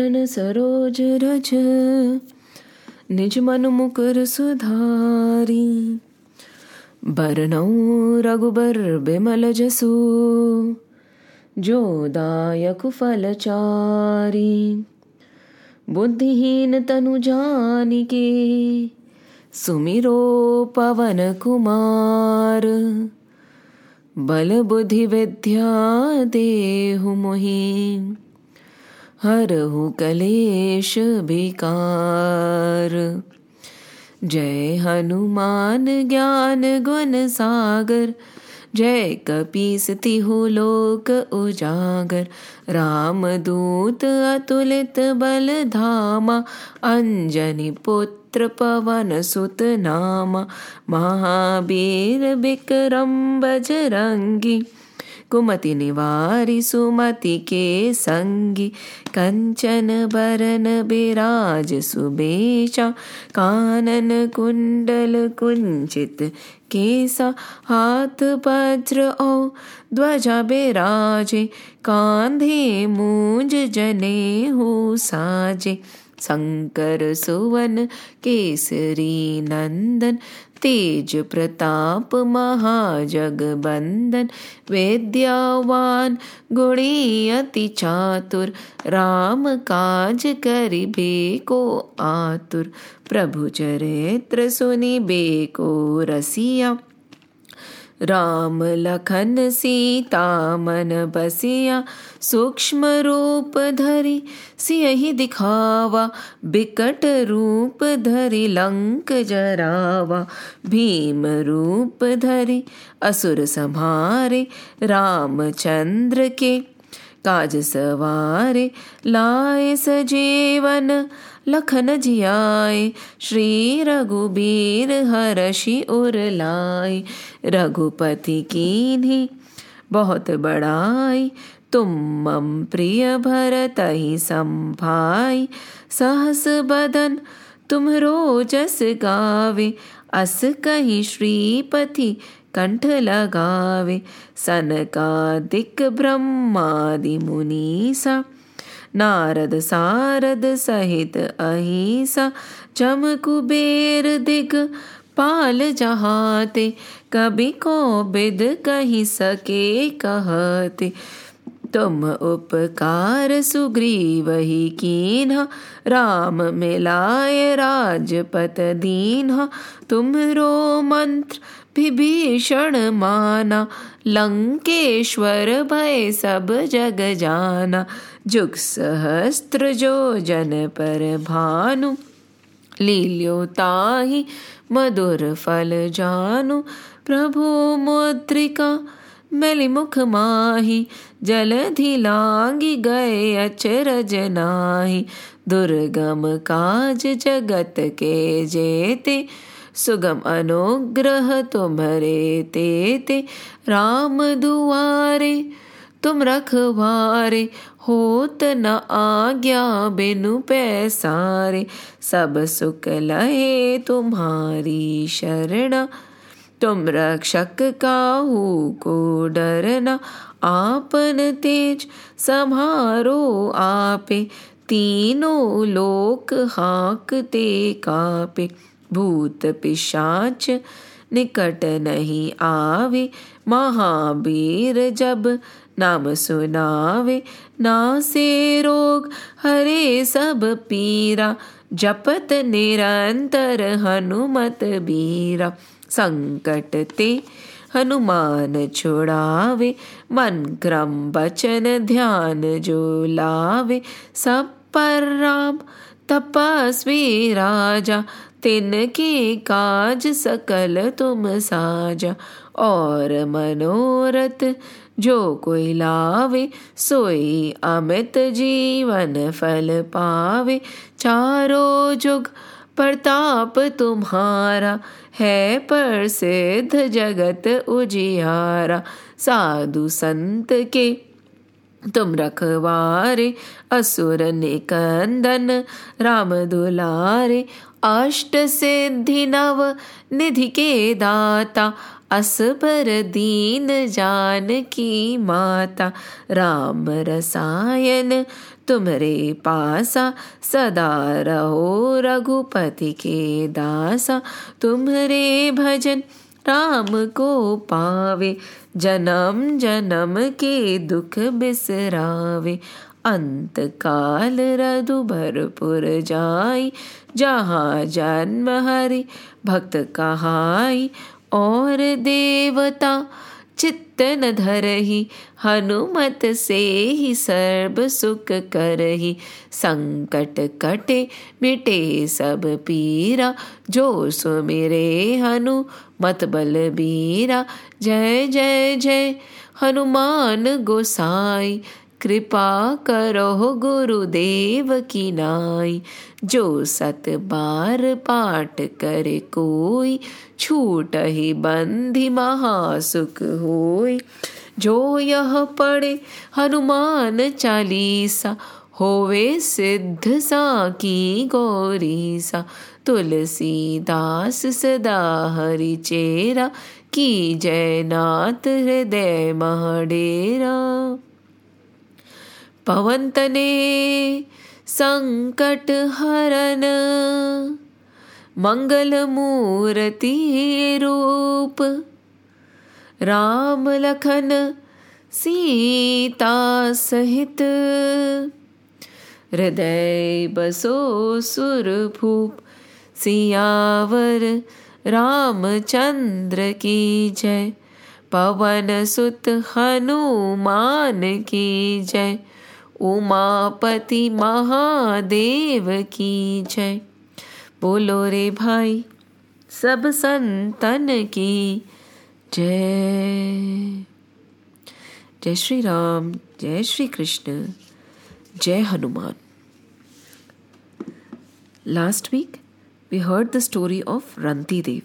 सरोज रज निज मन मुकुर सुधारी। बरनऊ रघुबर बिमल जसु जो दायक फलचारी बुद्धिहीन तनु जानिके सुमिरो पवन कुमार। बल बुद्धि विद्या देहु मोहि हरहु कलेश बिकार जय हनुमान ज्ञान गुण सागर जय कपीस तिहु लोक उजागर। राम दूत अतुलित बल धामा अंजनी पुत्र पवन सुत नामा। महावीर विक्रम बजरंगी कुमति निवारि सुमति के बिराज सुबेशा कानन कुंडल कुंचित केसा हाथ वज्र ओ ध्वजा बिराजे कांधे मूंज जने हो साजे शंकर सुवन केसरी नंदन तेज प्रताप महाजगबंदन विद्यावान गुणी अति चातुर राम काज करिबे को आतुर। प्रभु चरित्र सुनि बेको रसिया राम लखन सीता मन बसिया सूक्ष्म रूप धरि सियहि दिखावा बिकट रूप धरि लंक जरावा भीम रूप धरि असुर संहारे रामचंद्र के काज सवारे लाए सजीवन लखन जियाए श्री रघुबीर हरषि उर लाए रघुपति कीन्ही बहुत बड़ाई, तुम मम प्रिय भरत ही संभाई, सहस बदन तुम रोजस गावे, अस कही श्रीपति कंठ लगावे सनकादिक ब्रह्मादि मुनीसा। नारद सारद सहित अहिसा चम कुबेर दिग, पाल जहाते, कभी को बिद कही सके कहते। तुम उपकार सुग्रीव ही कीन्हा, राम मिलाय राजपत दीन्हा। तुमरो मंत्र विभीषण माना लंकेश्वर भय सब जग जाना जुग सहस्त्र जो जन पर भानु। लील्यो ताहि मधुर फल जानु प्रभु मुद्रिका मुख माही जलधि लांगी गए अचरज नाही दुर्गम काज जगत के जेते सुगम अनुग्रह तुम्हारे तेते राम दुआरे तुम रखवारे होत न आज्ञा बिनु पैसारे। सब सुख लहे तुम्हारी शरण तुम रक्षक काहू को डरना। आपन तेज समारो आपे तीनों लोक हाकते कापे भूत पिशाच निकट नहीं आवे। महावीर जब नाम सुनावे नासे रोग हरे सब पीरा। जपत निरंतर हनुमत बीरा। संकट ते हनुमान छुड़ावे मन क्रम बचन ध्यान जो लावे। सब पर राम तपस्वी राजा तिनके काज सकल तुम साजा। और मनोरथ जो कोई लावे, सोई अमित जीवन फल पावे। चारों जुग प्रताप तुम्हारा, है प्रसिद्ध जगत उजियारा। साधु संत के तुम रखवारे, असुर निकंदन राम दुलारे। अष्ट सिद्धि नव निधि के दाता असबर दीन जान की माता राम रसायन तुम्हारे पासा, सदा रहो रघुपति के दासा तुम्हारे भजन राम को पावे, जन्म जन्म के दुख बिसरावे अंत काल रधु भरपुर जाई जहाँ जन्म हरि भक्त कहाई, और देवता चित्त न धरही, हनुमत से ही सर्व सुख करही। संकट कटे मिटे सब पीरा, जो सुमिरे हनु मत बल बीरा। जय जय जय हनुमान गोसाई कृपा करो गुरुदेव की नाई। जो सत बार पाठ करे कोई, छूट ही बंधि महासुख होई। जो यह पढ़े हनुमान चालीसा, होवे सिद्ध सा की गौरी सा तुलसीदास सदा हरि चेरा, की जयनाथ हृदय महडेरा पवंतने संकट हरन मंगल मूर्ति रूप राम लखन सीता सहित हृदय बसो सुरभूप सियावर रामचंद्र की जय पवन सुत हनुमान की जय उमापति महादेव की जय। बोलो रे भाई, सब संतन की जय। जय श्री राम जय श्री कृष्ण जय Hanuman. Last week we heard the story of Rantidev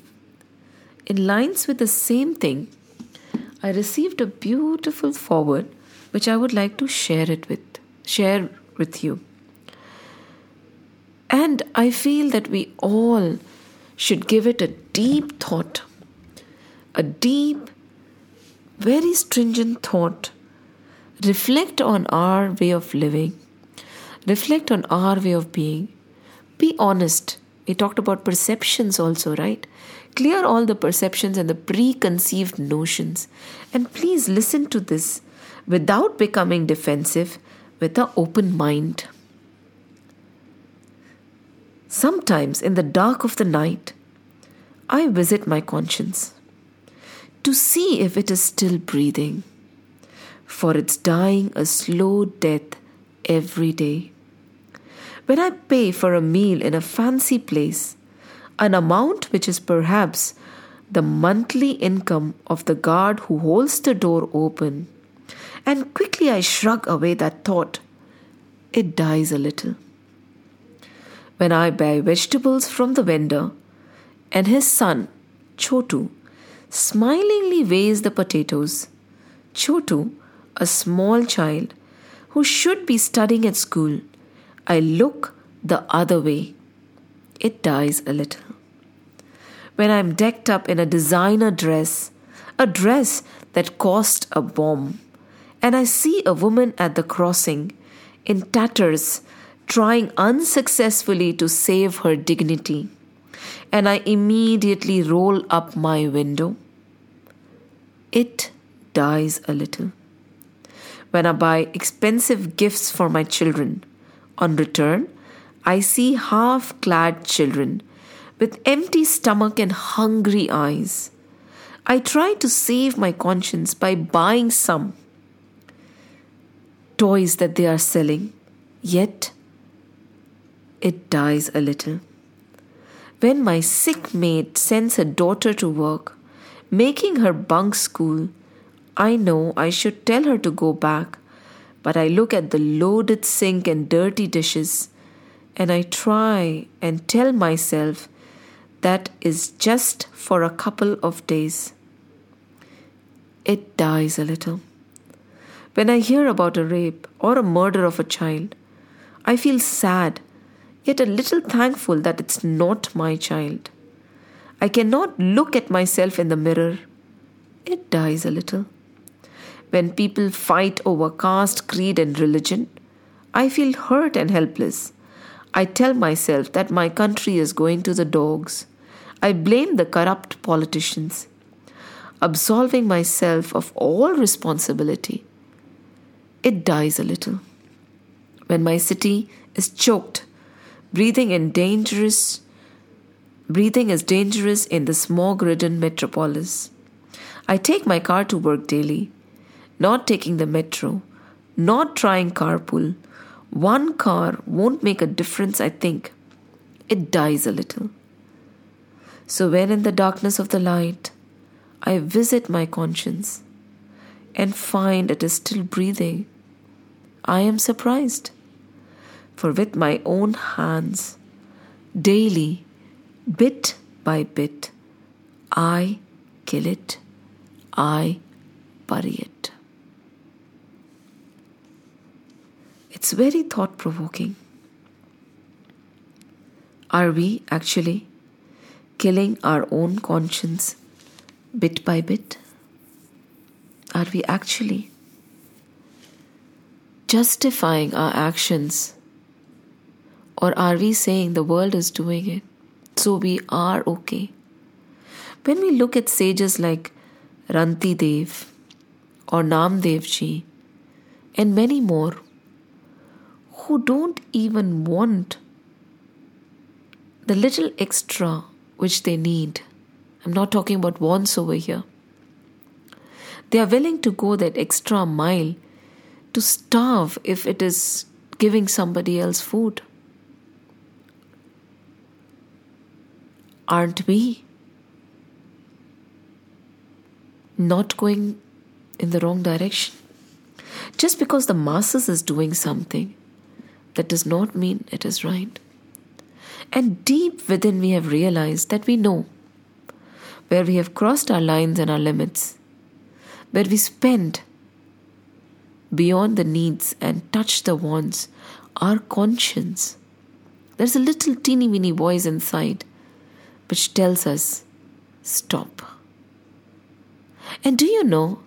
in lines with the same thing I received a beautiful forward which I would like to share it with share with you. And I feel that we all should give it a deep thought, a deep, very stringent thought. Reflect on our way of living, reflect on our way of being. Be honest. We talked about perceptions also, right? Clear all the perceptions and the preconceived notions. And please listen to this without becoming defensive with an open mind. Sometimes in the dark of the night, I visit my conscience to see if it is still breathing, for it's dying a slow death every day. When I pay for a meal in a fancy place, an amount which is perhaps the monthly income of the guard who holds the door open, and quickly I shrug away that thought, it dies a little. When I buy vegetables from the vendor, and his son, Chotu, smilingly weighs the potatoes, Chotu, a small child who should be studying at school, I look the other way. It dies a little. When I'm decked up in a designer dress, a dress that cost a bomb, and I see a woman at the crossing in tatters trying unsuccessfully to save her dignity, and I immediately roll up my window, it dies a little. When I buy expensive gifts for my children, on return, I see half clad children with empty stomach and hungry eyes. I try to save my conscience by buying some toys that they are selling, yet it dies a little. When my sick maid sends her daughter to work, making her bunk school, I know I should tell her to go back, but I look at the loaded sink and dirty dishes, and I try and tell myself that is just for a couple of days. It dies a little. When I hear about a rape or a murder of a child, I feel sad, yet a little thankful that it's not my child. I cannot look at myself in the mirror. It dies a little. When people fight over caste, creed, and religion, I feel hurt and helpless. I tell myself that my country is going to the dogs. I blame the corrupt politicians, absolving myself of all responsibility. It dies a little. When my city is choked, breathing in dangerous breathing is dangerous in the smog-ridden metropolis. I take my car to work daily, not taking the metro, not trying carpool, one car won't make a difference, I think. It dies a little. So, when in the darkness of the light, I visit my conscience and find it is still breathing, I am surprised. For with my own hands, daily, bit by bit, I kill it, I bury it. It's very thought provoking. Are we actually killing our own conscience bit by bit? Are we actually justifying our actions? Or are we saying the world is doing it, so we are okay? When we look at sages like Ranti Dev or Namdev Ji and many more who don't even want the little extra which they need. I'm not talking about wants over here. They are willing to go that extra mile to starve if it is giving somebody else food. Aren't we not going in the wrong direction? Just because the masses is doing something that does not mean it is right. And deep within, we have realized that we know where we have crossed our lines and our limits, where we spend beyond the needs and touch the wants, our conscience. There's a little teeny weeny voice inside which tells us, stop. And do you know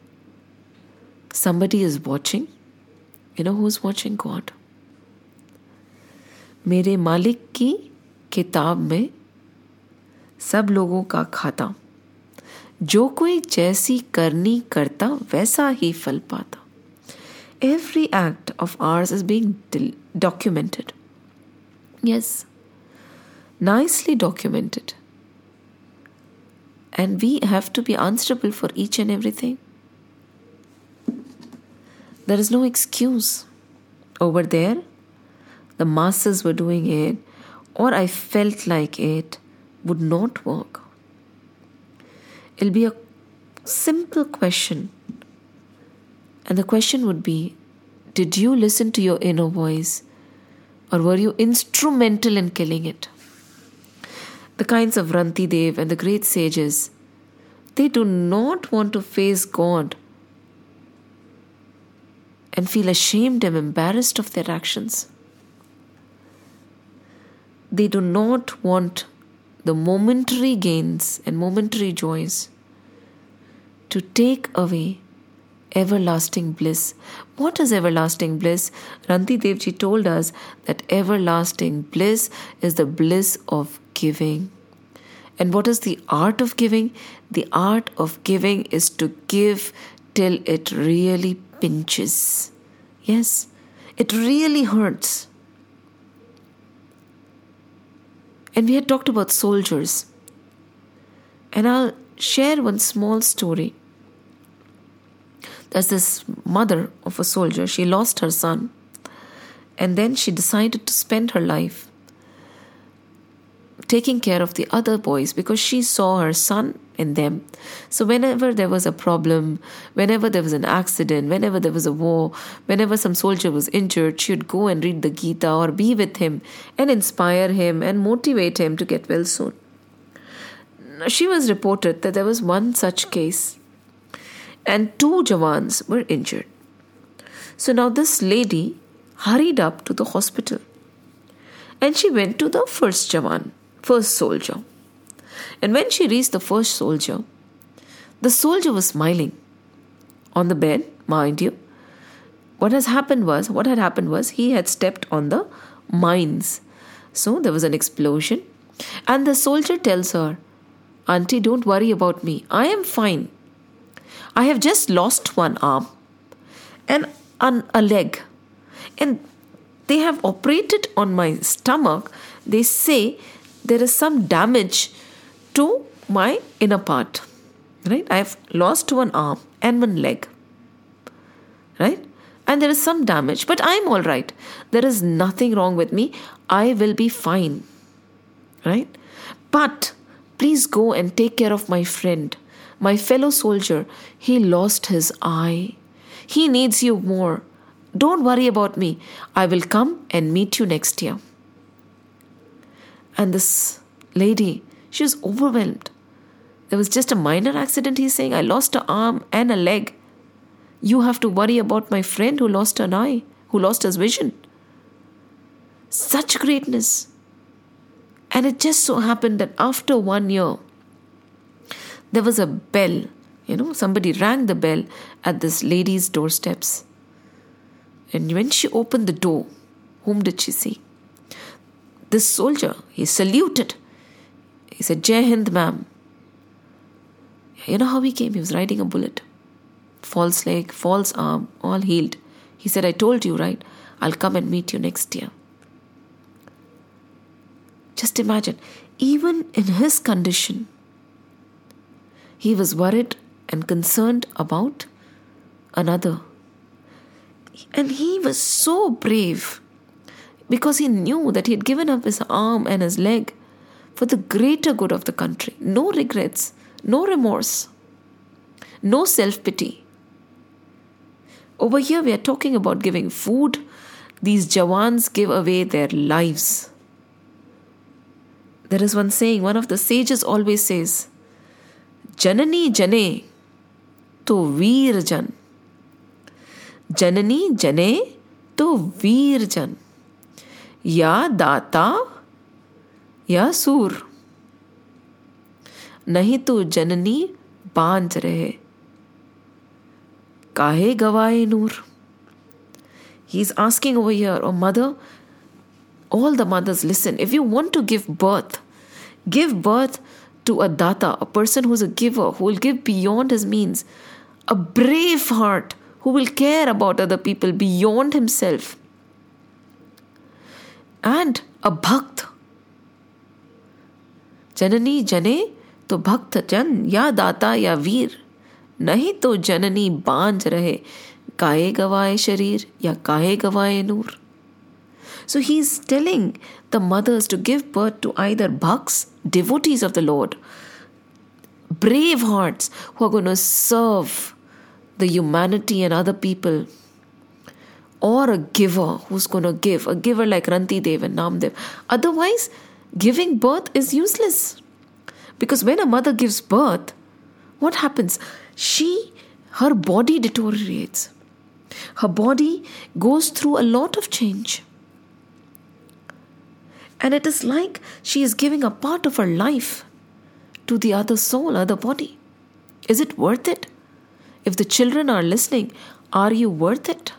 somebody is watching? You know who's watching? God. मेरे मालिक की किताब में सब लोगों का खाता जो कोई जैसी करनी करता वैसा ही फल पाता every act of ours is being documented. Yes, nicely documented. And we have to be answerable for each and everything. There is no excuse. Over there, the masses were doing it, or I felt like it would not work. It'll be a simple question. And the question would be Did you listen to your inner voice, or were you instrumental in killing it? The kinds of Ranti Dev and the great sages, they do not want to face God and feel ashamed and embarrassed of their actions. They do not want the momentary gains and momentary joys to take away everlasting bliss. What is everlasting bliss? Ranti Devji told us that everlasting bliss is the bliss of giving. And what is the art of giving? The art of giving is to give till it really pinches. Yes, it really hurts. And we had talked about soldiers. And I'll share one small story. There's this mother of a soldier, she lost her son. And then she decided to spend her life taking care of the other boys because she saw her son in them. So, whenever there was a problem, whenever there was an accident, whenever there was a war, whenever some soldier was injured, she would go and read the Gita or be with him and inspire him and motivate him to get well soon. She was reported that there was one such case, and two Jawans were injured. So now this lady hurried up to the hospital and she went to the first Jawan, first soldier. And when she reached the first soldier, the soldier was smiling on the bed, mind you. what has happened was, what had happened was, he had stepped on the mines. So there was an explosion. And the soldier tells her, Auntie, don't worry about me. I am fine. I have just lost one arm and a leg. And they have operated on my stomach. They say there is some damage to my inner part. Right? I have lost one arm and one leg. Right? And there is some damage, but I'm all right. There is nothing wrong with me. I will be fine. Right? But please go and take care of my friend, my fellow soldier. He lost his eye. He needs you more. Don't worry about me. I will come and meet you next year. And this lady, she was overwhelmed. There was just a minor accident, he's saying. I lost an arm and a leg. You have to worry about my friend who lost an eye, who lost his vision. Such greatness. And it just so happened that after one year, there was a bell. You know, somebody rang the bell at this lady's doorsteps. And when she opened the door, whom did she see? This soldier, he saluted. He said, Jai Hind, ma'am. You know how he came? He was riding a bullet. False leg, false arm, all healed. He said, I told you, right? I'll come and meet you next year. Just imagine, even in his condition, he was worried and concerned about another. And he was so brave because he knew that he had given up his arm and his leg for the greater good of the country. No regrets, no remorse, no self pity. Over here, we are talking about giving food. These Jawans give away their lives. There is one saying, one of the sages always says, जननी जने तो वीर जन। जननी जने तो वीर जन। या दाता, या सूर। नहीं तो जननी बांझ रहे। काहे गवाए नूर। He is asking over here oh mother all the mothers listen if you want to give birth give birth to a data a person who's a giver who will give beyond his means a brave heart who will care about other people beyond himself and a bhakt. जननी जने तो भक्त जन या दाता या वीर नहीं तो जननी बांझ रहे काहे गवाए शरीर या काहे गवाए नूर So he's telling the mothers to give birth to either bhakts, devotees of the Lord, brave hearts who are going to serve the humanity and other people or a giver who's going to give, a giver like Ranti Dev and Namdev. Otherwise, giving birth is useless. Because when a mother gives birth, what happens? She, her body deteriorates. Her body goes through a lot of change. And it is like she is giving a part of her life to the other soul, other body. Is it worth it? If the children are listening, are you worth it?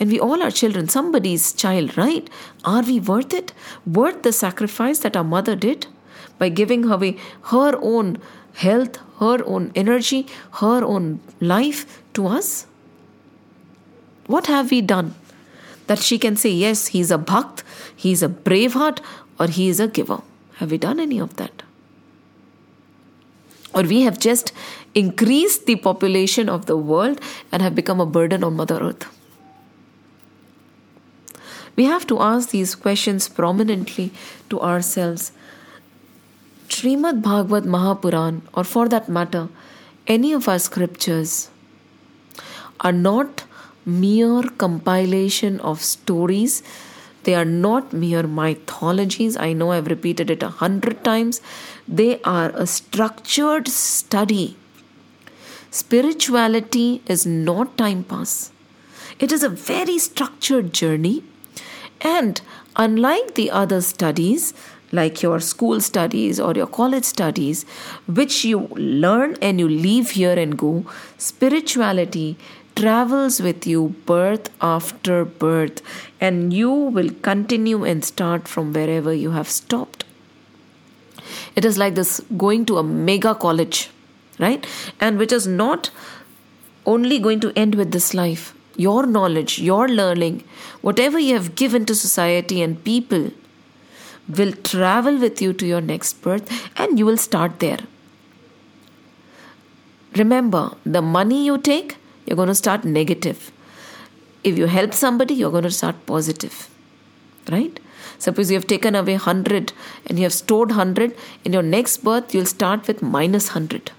And we all are children, somebody's child, right? Are we worth it? Worth the sacrifice that our mother did by giving away her own health, her own energy, her own life to us? What have we done that she can say, yes, he's a bhakt, he's a brave heart, or he is a giver? Have we done any of that? Or we have just increased the population of the world and have become a burden on Mother Earth. We have to ask these questions prominently to ourselves. Srimad Bhagavat Mahapuran, or for that matter, any of our scriptures, are not mere compilation of stories. They are not mere mythologies. I know I've repeated it a hundred times. They are a structured study. Spirituality is not time pass. It is a very structured journey and unlike the other studies, like your school studies or your college studies, which you learn and you leave here and go, spirituality travels with you birth after birth, and you will continue and start from wherever you have stopped. It is like this going to a mega college, right? And which is not only going to end with this life. Your knowledge, your learning, whatever you have given to society and people will travel with you to your next birth and you will start there. Remember, the money you take, you're going to start negative. If you help somebody, you're going to start positive. Right? Suppose you have taken away 100 and you have stored 100, in your next birth, you'll start with minus 100.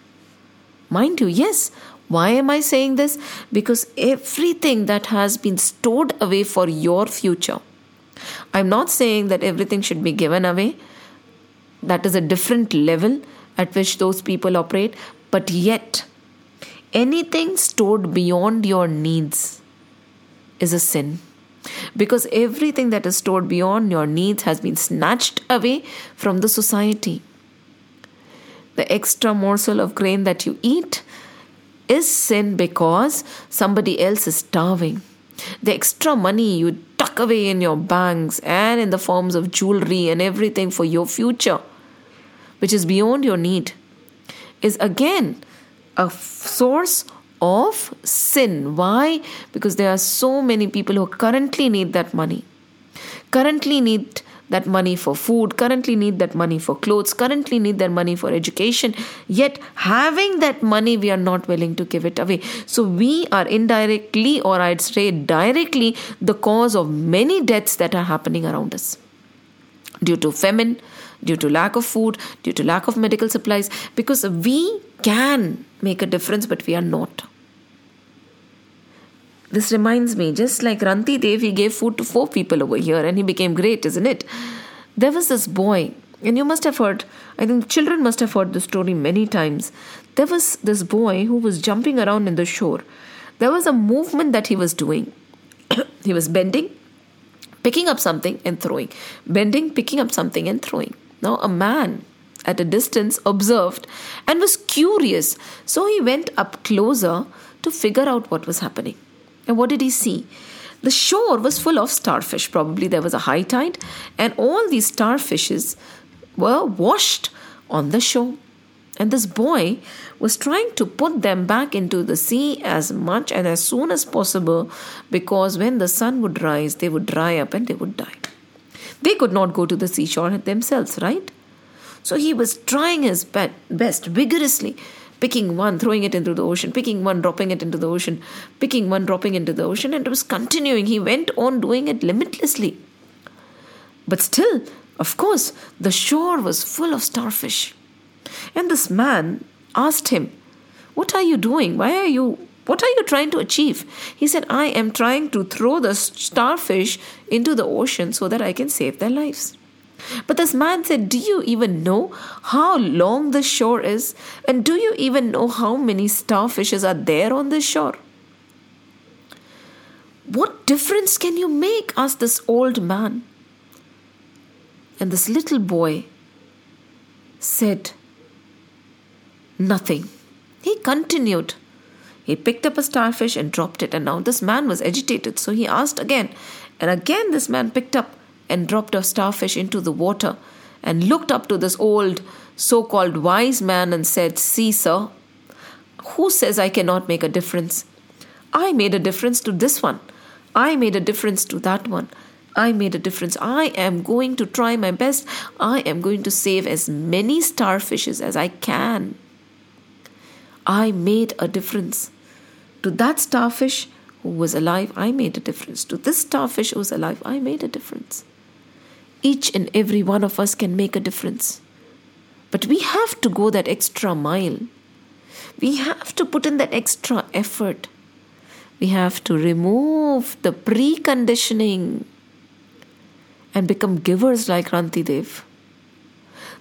Mind you, yes. Why am I saying this? Because everything that has been stored away for your future, I'm not saying that everything should be given away. That is a different level at which those people operate. But yet, anything stored beyond your needs is a sin. Because everything that is stored beyond your needs has been snatched away from the society. The extra morsel of grain that you eat is sin because somebody else is starving. The extra money you tuck away in your banks and in the forms of jewelry and everything for your future, which is beyond your need, is again a source of sin. Why? Because there are so many people who currently need that money, currently need that money for food, currently need that money for clothes, currently need that money for education. Yet, having that money, we are not willing to give it away. So, we are indirectly, or I'd say directly, the cause of many deaths that are happening around us due to famine, due to lack of food, due to lack of medical supplies, because we can make a difference, but we are not. This reminds me, just like Ranti Dev, he gave food to four people over here and he became great, isn't it? There was this boy, and you must have heard, I think children must have heard the story many times. There was this boy who was jumping around in the shore. There was a movement that he was doing. he was bending, picking up something and throwing, bending, picking up something and throwing. Now, a man at a distance observed and was curious, so he went up closer to figure out what was happening. And what did he see? The shore was full of starfish. Probably there was a high tide, and all these starfishes were washed on the shore. And this boy was trying to put them back into the sea as much and as soon as possible because when the sun would rise, they would dry up and they would die. They could not go to the seashore themselves, right? So he was trying his best vigorously, picking one, throwing it into the ocean, picking one, dropping it into the ocean, picking one, dropping into the ocean, and it was continuing. He went on doing it limitlessly. But still, of course, the shore was full of starfish. And this man asked him, What are you doing? Why are you what are you trying to achieve? He said, I am trying to throw the starfish into the ocean so that I can save their lives. But this man said, Do you even know how long the shore is? And do you even know how many starfishes are there on the shore? What difference can you make? asked this old man. And this little boy said, Nothing. He continued. He picked up a starfish and dropped it, and now this man was agitated, so he asked again. And again, this man picked up and dropped a starfish into the water and looked up to this old so called wise man and said, See, sir, who says I cannot make a difference? I made a difference to this one. I made a difference to that one. I made a difference. I am going to try my best. I am going to save as many starfishes as I can. I made a difference. To that starfish who was alive, I made a difference. To this starfish who was alive, I made a difference. Each and every one of us can make a difference. But we have to go that extra mile. We have to put in that extra effort. We have to remove the preconditioning and become givers like Rantidev.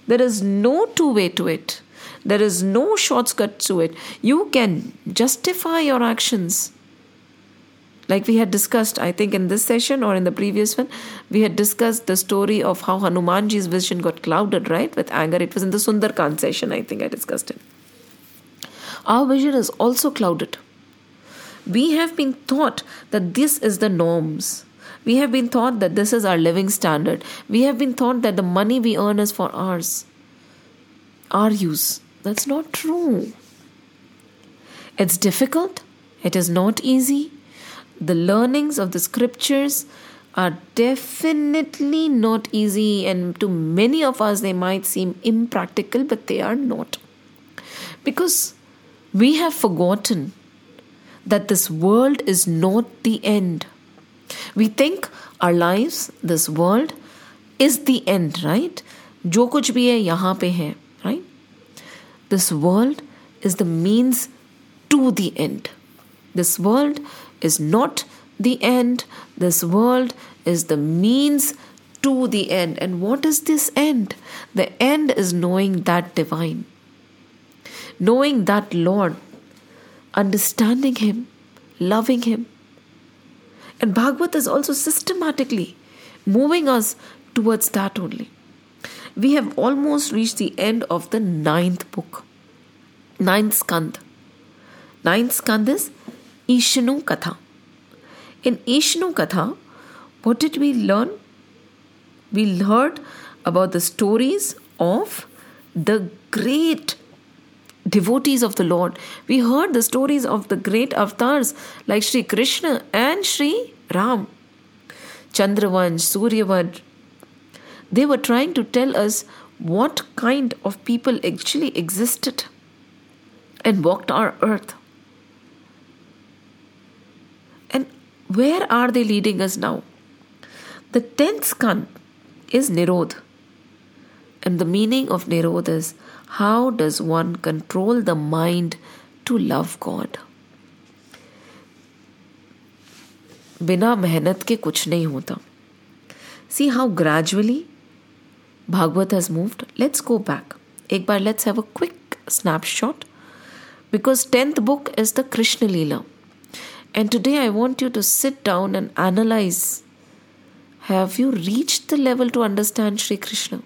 There is no two way to it. There is no shortcut to it. You can justify your actions. Like we had discussed, I think in this session or in the previous one, we had discussed the story of how Hanumanji's vision got clouded, right, with anger. It was in the Sundarkand session, I think I discussed it. Our vision is also clouded We have been taught that this is the norms. We have been taught that this is our living standard. We have been taught that the money we earn is for ours, our use. That's not true. It's difficult, it is not easy. The learnings of the scriptures are definitely not easy, and to many of us, they might seem impractical, but they are not. Because we have forgotten that this world is not the end. We think our lives, this world, is the end, right? जो कुछ भी है यहाँ पे है, right? this world is the means to the end. This world is not the end. This world is the means to the end. And what is this end? The end is knowing that divine, knowing that Lord, understanding Him, loving Him. And Bhagavat is also systematically moving us towards that only. We have almost reached the end of the ninth book, ninth skand. Ninth skand is Ishanu Katha. In Ishanu Katha, what did we learn? We heard about the stories of the great devotees of the Lord. We heard the stories of the great avatars like Sri Krishna and Sri Ram. Chandravansh, Suryavansh. They were trying to tell us what kind of people actually existed and walked our earth. And where are they leading us now? The tenth skand is Nirod. And the meaning of Nirod is how does one control the mind to love God? बिना मेहनत के कुछ नहीं होता see how gradually Bhagwat has moved, let's go back. Ekbar, let's have a quick snapshot because 10th book is the Krishna Leela. And today I want you to sit down and analyze have you reached the level to understand Sri Krishna?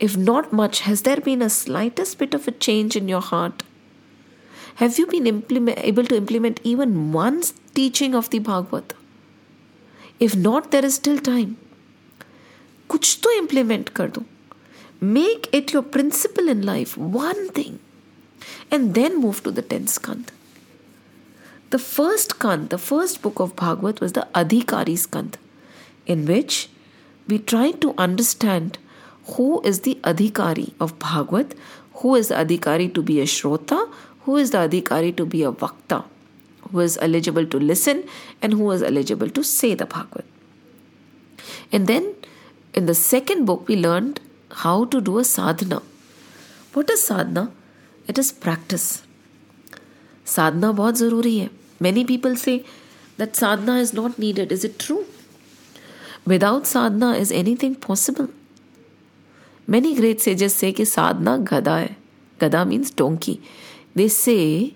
If not much, has there been a slightest bit of a change in your heart? Have you been able to implement even one teaching of the Bhagavat? If not, there is still time. कुछ implement implement कर दो make it your principle in life one thing and then move to the tenth skandha The first Kant, the first book of Bhagavat, was the Adhikari's Skand, in which we try to understand who is the Adhikari of Bhagavat, who is Adhikari to be a Shrota, who is the Adhikari to be a Vakta, who is eligible to listen, and who is eligible to say the Bhagavat. And then in the second book, we learned how to do a sadhana. What is sadhana? It is practice. Sadhana बहुत ज़रूरी है Many people say that sadhana is not needed. Is it true? Without sadhana, is anything possible? Many great sages say that sadhana gada hai. Gada means donkey. They say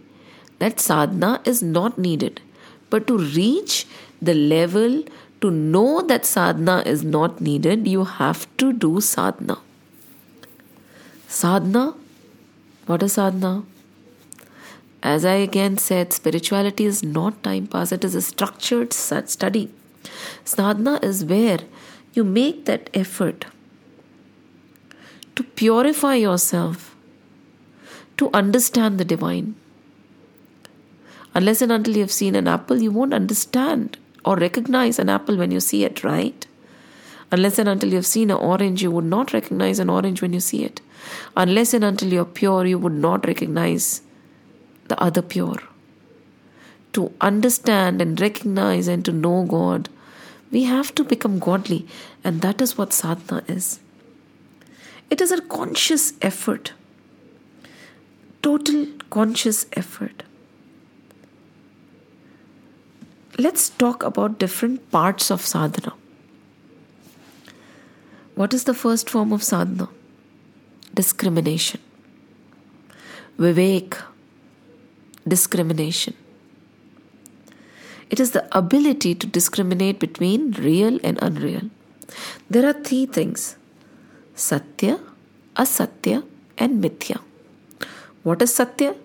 that sadhana is not needed. But to reach the level to know that sadhana is not needed, you have to do sadhana. Sadhana? What is sadhana? As I again said, spirituality is not time pass, it is a structured study. Sadhana is where you make that effort to purify yourself, to understand the divine. Unless and until you have seen an apple, you won't understand or recognize an apple when you see it, right? Unless and until you have seen an orange, you would not recognize an orange when you see it. Unless and until you are pure, you would not recognize the other pure. To understand and recognize and to know God, we have to become godly, and that is what sadhana is. It is a conscious effort, total conscious effort. Let's talk about different parts of sadhana. What is the first form of sadhana? Discrimination. Vivek, discrimination. It is the ability to discriminate between real and unreal. There are three things Satya, Asatya, and Mithya. What is Satya?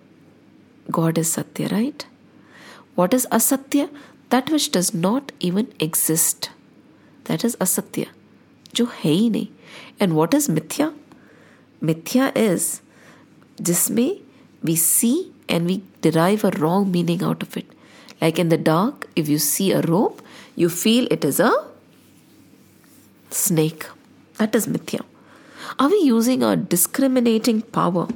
God is Satya, right? What is Asatya? That which does not even exist. That is Asatya. जो है ही नहीं and what is मिथ्या मिथ्या is जिसमें we C and we derive a wrong meaning out of it. Like in the dark, if you see a rope, you feel it is a snake. That is mithya. Are we using our discriminating power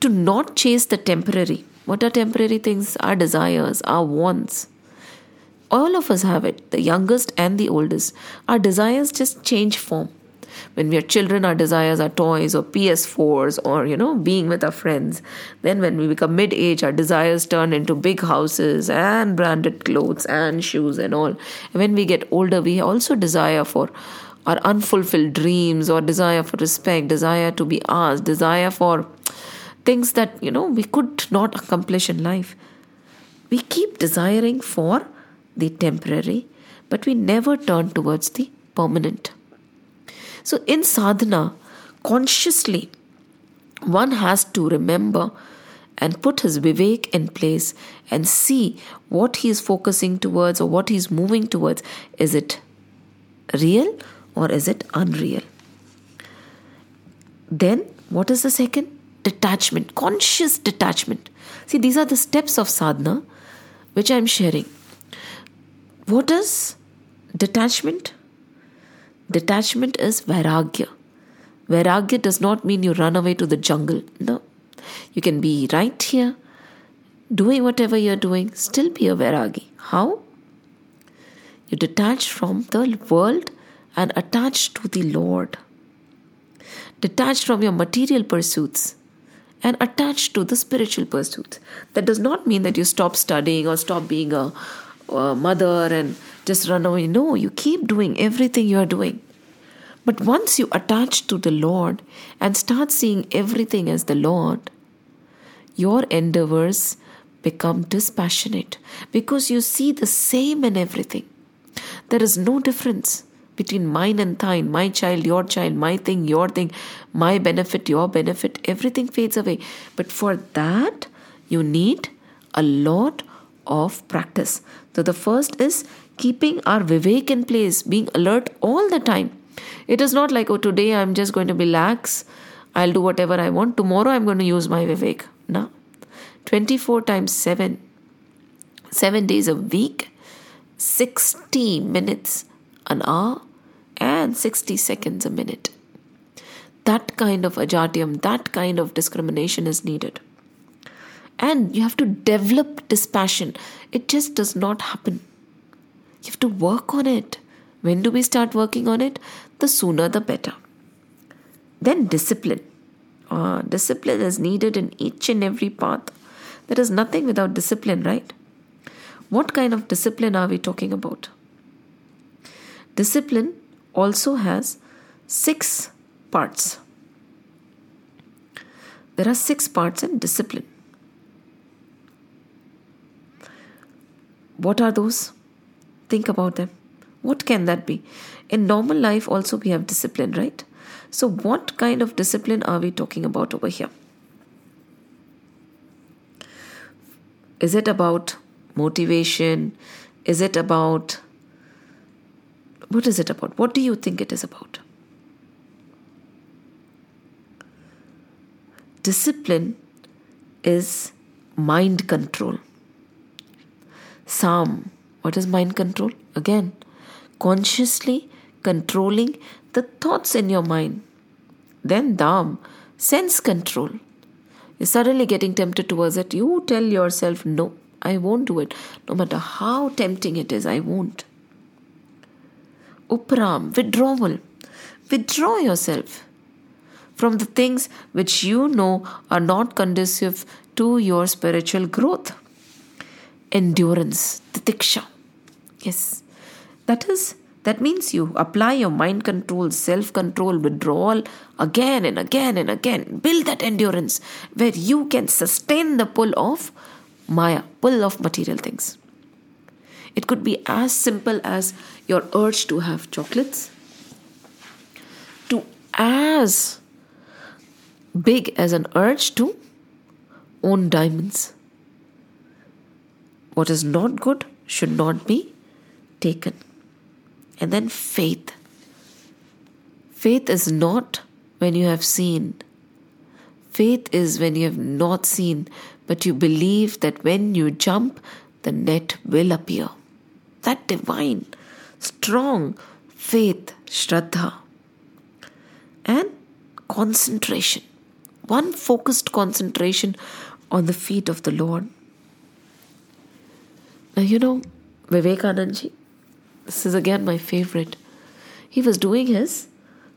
to not chase the temporary? What are temporary things? Our desires, our wants, all of us have it, the youngest and the oldest. Our desires just change form. When we are children, our desires are toys or PS4s or, you know, being with our friends. Then when we become mid age, our desires turn into big houses and branded clothes and shoes and all. And when we get older, we also desire for our unfulfilled dreams or desire for respect, desire to be asked, desire for things that, you know, we could not accomplish in life. We keep desiring for the temporary, but we never turn towards the permanent. So, in sadhana, consciously, one has to remember and put his vivek in place and see what he is focusing towards or what he is moving towards. Is it real or is it unreal? Then, what is the second? Detachment, conscious detachment. See, these are the steps of sadhana which I am sharing. What is detachment? Detachment is vairagya. Vairagya does not mean you run away to the jungle. No. You can be right here, doing whatever you're doing, still be a vairagi. How? You detach from the world and attach to the Lord. Detach from your material pursuits and attach to the spiritual pursuits. That does not mean that you stop studying or stop being a uh, mother and just run away. No, you keep doing everything you are doing. But once you attach to the Lord and start seeing everything as the Lord, your endeavors become dispassionate because you see the same in everything. There is no difference between mine and thine, my child, your child, my thing, your thing, my benefit, your benefit. Everything fades away. But for that, you need a lot of practice. So the first is keeping our vivek in place, being alert all the time. It is not like, oh, today I'm just going to be lax, I'll do whatever I want. Tomorrow I'm going to use my vivek. No. 24 times 7, 7 days a week, 60 minutes an hour, and 60 seconds a minute. That kind of ajatyam, that kind of discrimination is needed and you have to develop dispassion. It just does not happen. You have to work on it. When do we start working on it? The sooner the better. Then discipline. Uh, discipline is needed in each and every path. There is nothing without discipline, right? What kind of discipline are we talking about? Discipline also has six parts. There are six parts in discipline. What are those? Think about them. What can that be? In normal life, also, we have discipline, right? So, what kind of discipline are we talking about over here? Is it about motivation? Is it about. What is it about? What do you think it is about? Discipline is mind control. Sam. What is mind control? Again, consciously controlling the thoughts in your mind. Then Dham, sense control. You're suddenly getting tempted towards it. You tell yourself, no, I won't do it. No matter how tempting it is, I won't. Upram, withdrawal. Withdraw yourself from the things which you know are not conducive to your spiritual growth endurance, titiksha. Yes, that is that means you apply your mind control, self control, withdrawal again and again and again. Build that endurance where you can sustain the pull of Maya, pull of material things. It could be as simple as your urge to have chocolates, to as big as an urge to own diamonds. What is not good should not be taken. And then faith. Faith is not when you have seen. Faith is when you have not seen, but you believe that when you jump, the net will appear. That divine, strong faith, Shraddha. And concentration. One focused concentration on the feet of the Lord. Now, you know, Vivekanandji, this is again my favorite. He was doing his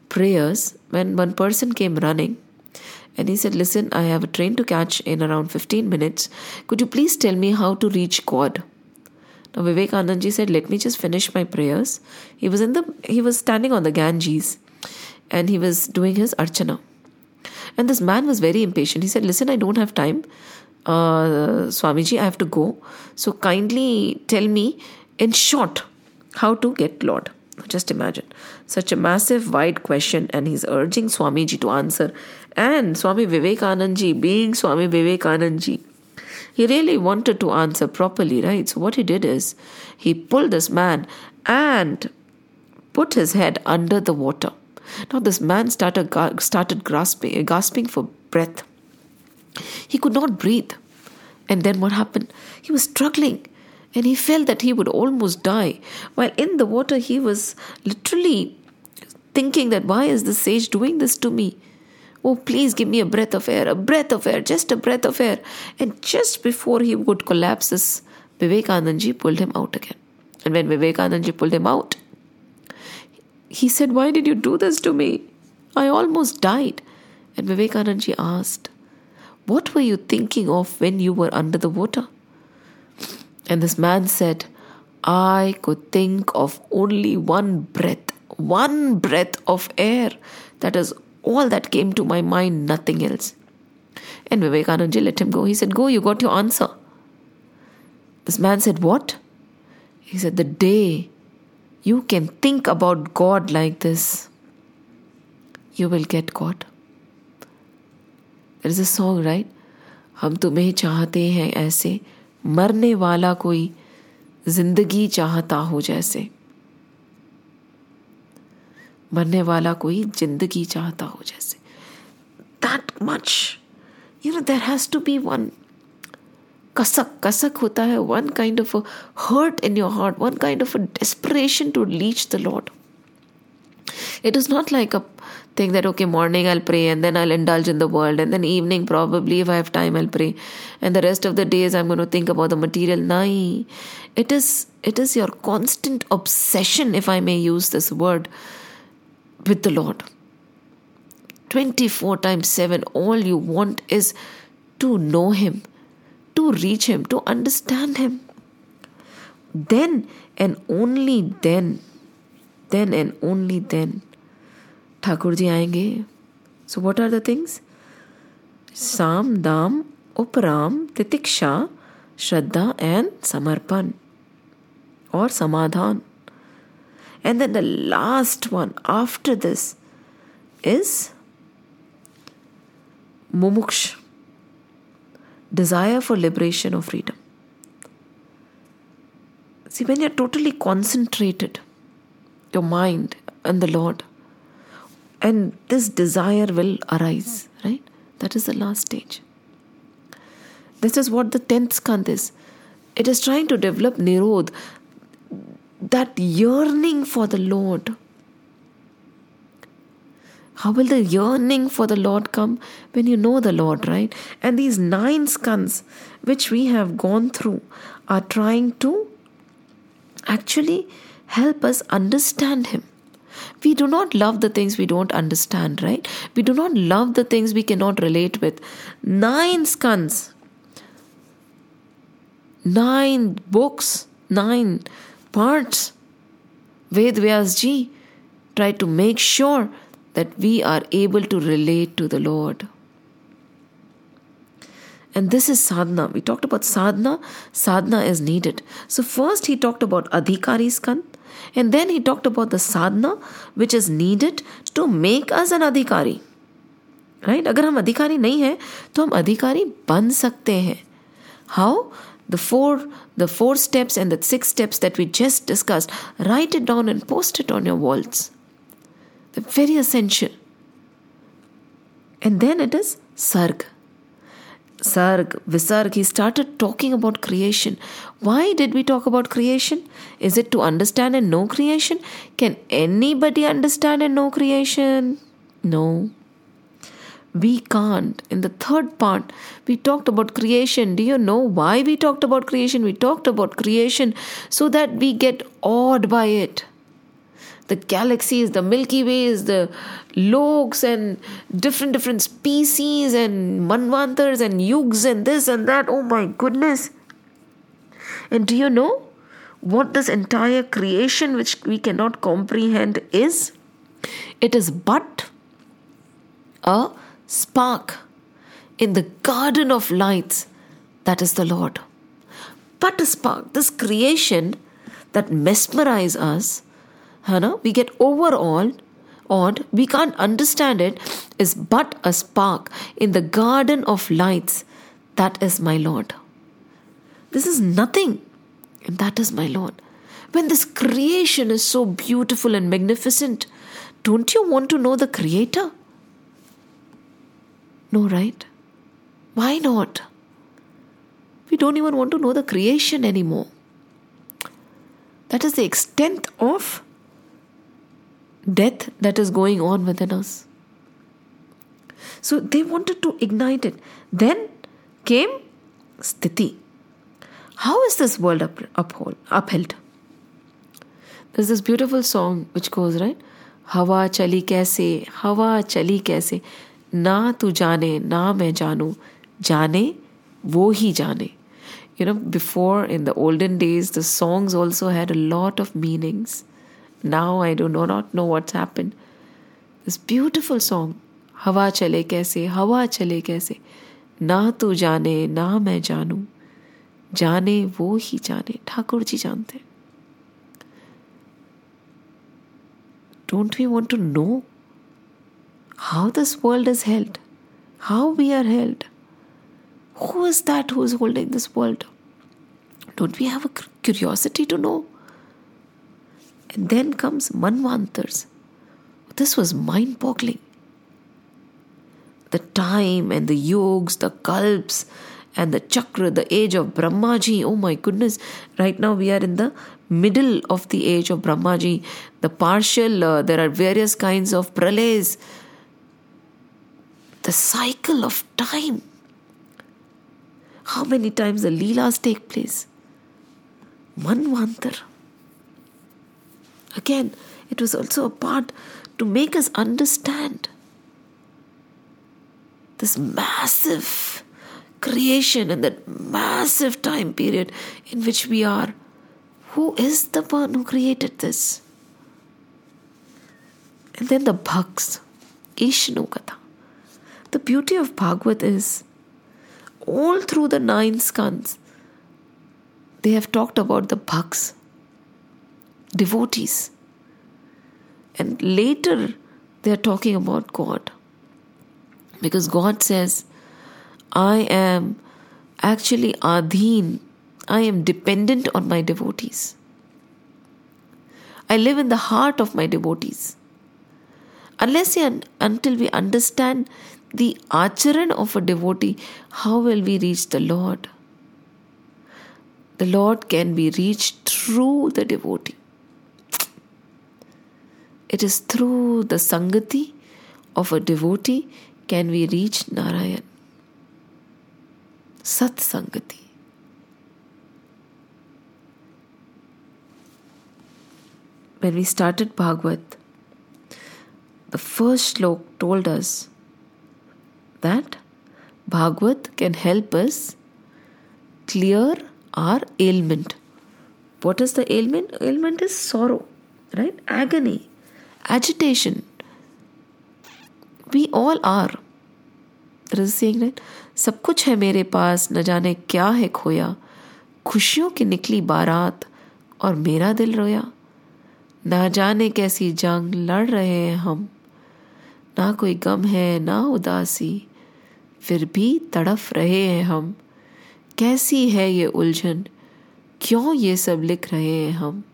prayers when one person came running and he said, Listen, I have a train to catch in around 15 minutes. Could you please tell me how to reach God? Now Vivekanandji said, Let me just finish my prayers. He was in the he was standing on the Ganges and he was doing his archana. And this man was very impatient. He said, Listen, I don't have time. Uh, Swamiji, I have to go. So kindly tell me in short how to get Lord. Just imagine such a massive, wide question, and he's urging Swamiji to answer. And Swami Vivekanandji, being Swami Vivekanandji, he really wanted to answer properly, right? So, what he did is he pulled this man and put his head under the water. Now, this man started, started grasping, gasping for breath. He could not breathe. And then what happened? He was struggling and he felt that he would almost die. While in the water, he was literally thinking that why is the sage doing this to me? Oh, please give me a breath of air, a breath of air, just a breath of air. And just before he would collapse, this Vivekanandji pulled him out again. And when Vivekanandji pulled him out, he said, Why did you do this to me? I almost died. And Vivekanandji asked, What were you thinking of when you were under the water? And this man said, I could think of only one breath, one breath of air. That is all that came to my mind, nothing else. And Vivekananda let him go. He said, Go, you got your answer. This man said, What? He said, The day you can think about God like this, you will get God. Is a song, right? हम तुम्हें चाहते हैं ऐसे। मरने वाला कोई ज़िंदगी चाहता हो जैसे। मरने वाला कोई ज़िंदगी चाहता हो जैसे। That much you know there has to be one kasak. कसक होता है one kind of hurt in your heart one kind of desperation to reach the lord it is not like a thing that okay morning i'll pray and then i'll indulge in the world and then evening probably if i have time i'll pray and the rest of the days i'm going to think about the material nai it is it is your constant obsession if i may use this word with the Lord. 24 times 7, all you want is to know Him, to reach Him, to understand Him. Then and only then, then and only then, Thakurji aayenge. So, what are the things? Sam, Dam, Upram, Titiksha, Shraddha, and Samarpan or Samadhan. And then the last one after this is mumuksh, desire for liberation or freedom. See, when you're totally concentrated, your mind and the Lord, and this desire will arise, right? That is the last stage. This is what the tenth skand is. It is trying to develop Nirod, that yearning for the Lord. How will the yearning for the Lord come when you know the Lord, right? And these nine skands which we have gone through are trying to actually help us understand Him. We do not love the things we don't understand, right? We do not love the things we cannot relate with. Nine skands, nine books, nine parts, Ved Vyasji tried to make sure that we are able to relate to the Lord. And this is sadhana. We talked about sadhana. Sadhana is needed. So, first he talked about adhikari skand, and then he talked about the sadhana which is needed to make us an adhikari. Right अगर हम अधिकारी नहीं हैं तो हम अधिकारी बन सकते हैं how the four the four steps and the six steps that we just discussed write it down and post it on your walls they're very essential and then it is sarg sarg visarg he started talking about creation why did we talk about creation is it to understand and know creation can anybody understand and know creation no we can't. In the third part, we talked about creation. Do you know why we talked about creation? We talked about creation so that we get awed by it. The galaxies, the Milky Ways, the loks, and different different species, and manvantars, and yugs, and this and that. Oh my goodness! And do you know what this entire creation, which we cannot comprehend, is? It is but a spark in the garden of lights that is the Lord. But a spark, this creation that mesmerize us, Hannah, we get overawed, awed, we can't understand it, is but a spark in the garden of lights that is my Lord. This is nothing, and that is my Lord. When this creation is so beautiful and magnificent, don't you want to know the Creator? No, right? Why not? We don't even want to know the creation anymore. That is the extent of death that is going on within us. So they wanted to ignite it. Then came sthiti. How is this world up, uphold, upheld? There's this beautiful song which goes, right? Hawa chali kaise, hawa chali kaise, na tu jane, na main janu, jane, wo hi jane. You know, before in the olden days, the songs also had a lot of meanings now i do not know what's happened this beautiful song हवा चले कैसे हवा चले कैसे ना तू जाने ना मैं जानू जाने वो ही जाने ठाकुर जी जानते don't we want to know how this world is held, how we are held. Who is that who is holding this world? Don't we have a curiosity to know? And then comes Manvantars. This was mind boggling. The time and the yugs, the kalps, and the chakra, the age of Brahmaji. Oh my goodness. Right now we are in the middle of the age of Brahmaji. The partial, uh, there are various kinds of pralays the cycle of time. How many times the Leelas take place? Manvantar. Again, it was also a part to make us understand this massive creation and that massive time period in which we are. Who is the one who created this? And then the Bhakts, Ishanu Katha. The beauty of Bhagavat is all through the nine skands, they have talked about the bhaks, devotees. And later, they are talking about God. Because God says, I am actually adhin, I am dependent on my devotees. I live in the heart of my devotees. Unless and until we understand the acharan of a devotee, how will we reach the Lord? The Lord can be reached through the devotee. It is through the sangati of a devotee can we reach Narayan. Sat Sangati. When we started Bhagavat, the first slok told us that Bhagavat can help us clear our ailment. What is the ailment? Ailment is sorrow, right? Agony, agitation. We all are. Saying, right? सब कुछ है मेरे पास न जाने क्या है खोया। खुशियों की निकली बारात और मेरा दिल रोया। ना जाने कैसी जंग लड़ रहे हैं हम। ना कोई गम है ना उदासी। फिर भी तड़फ रहे हैं हम। कैसी है ये उलझन? क्यों ये सब लिख रहे हैं हम?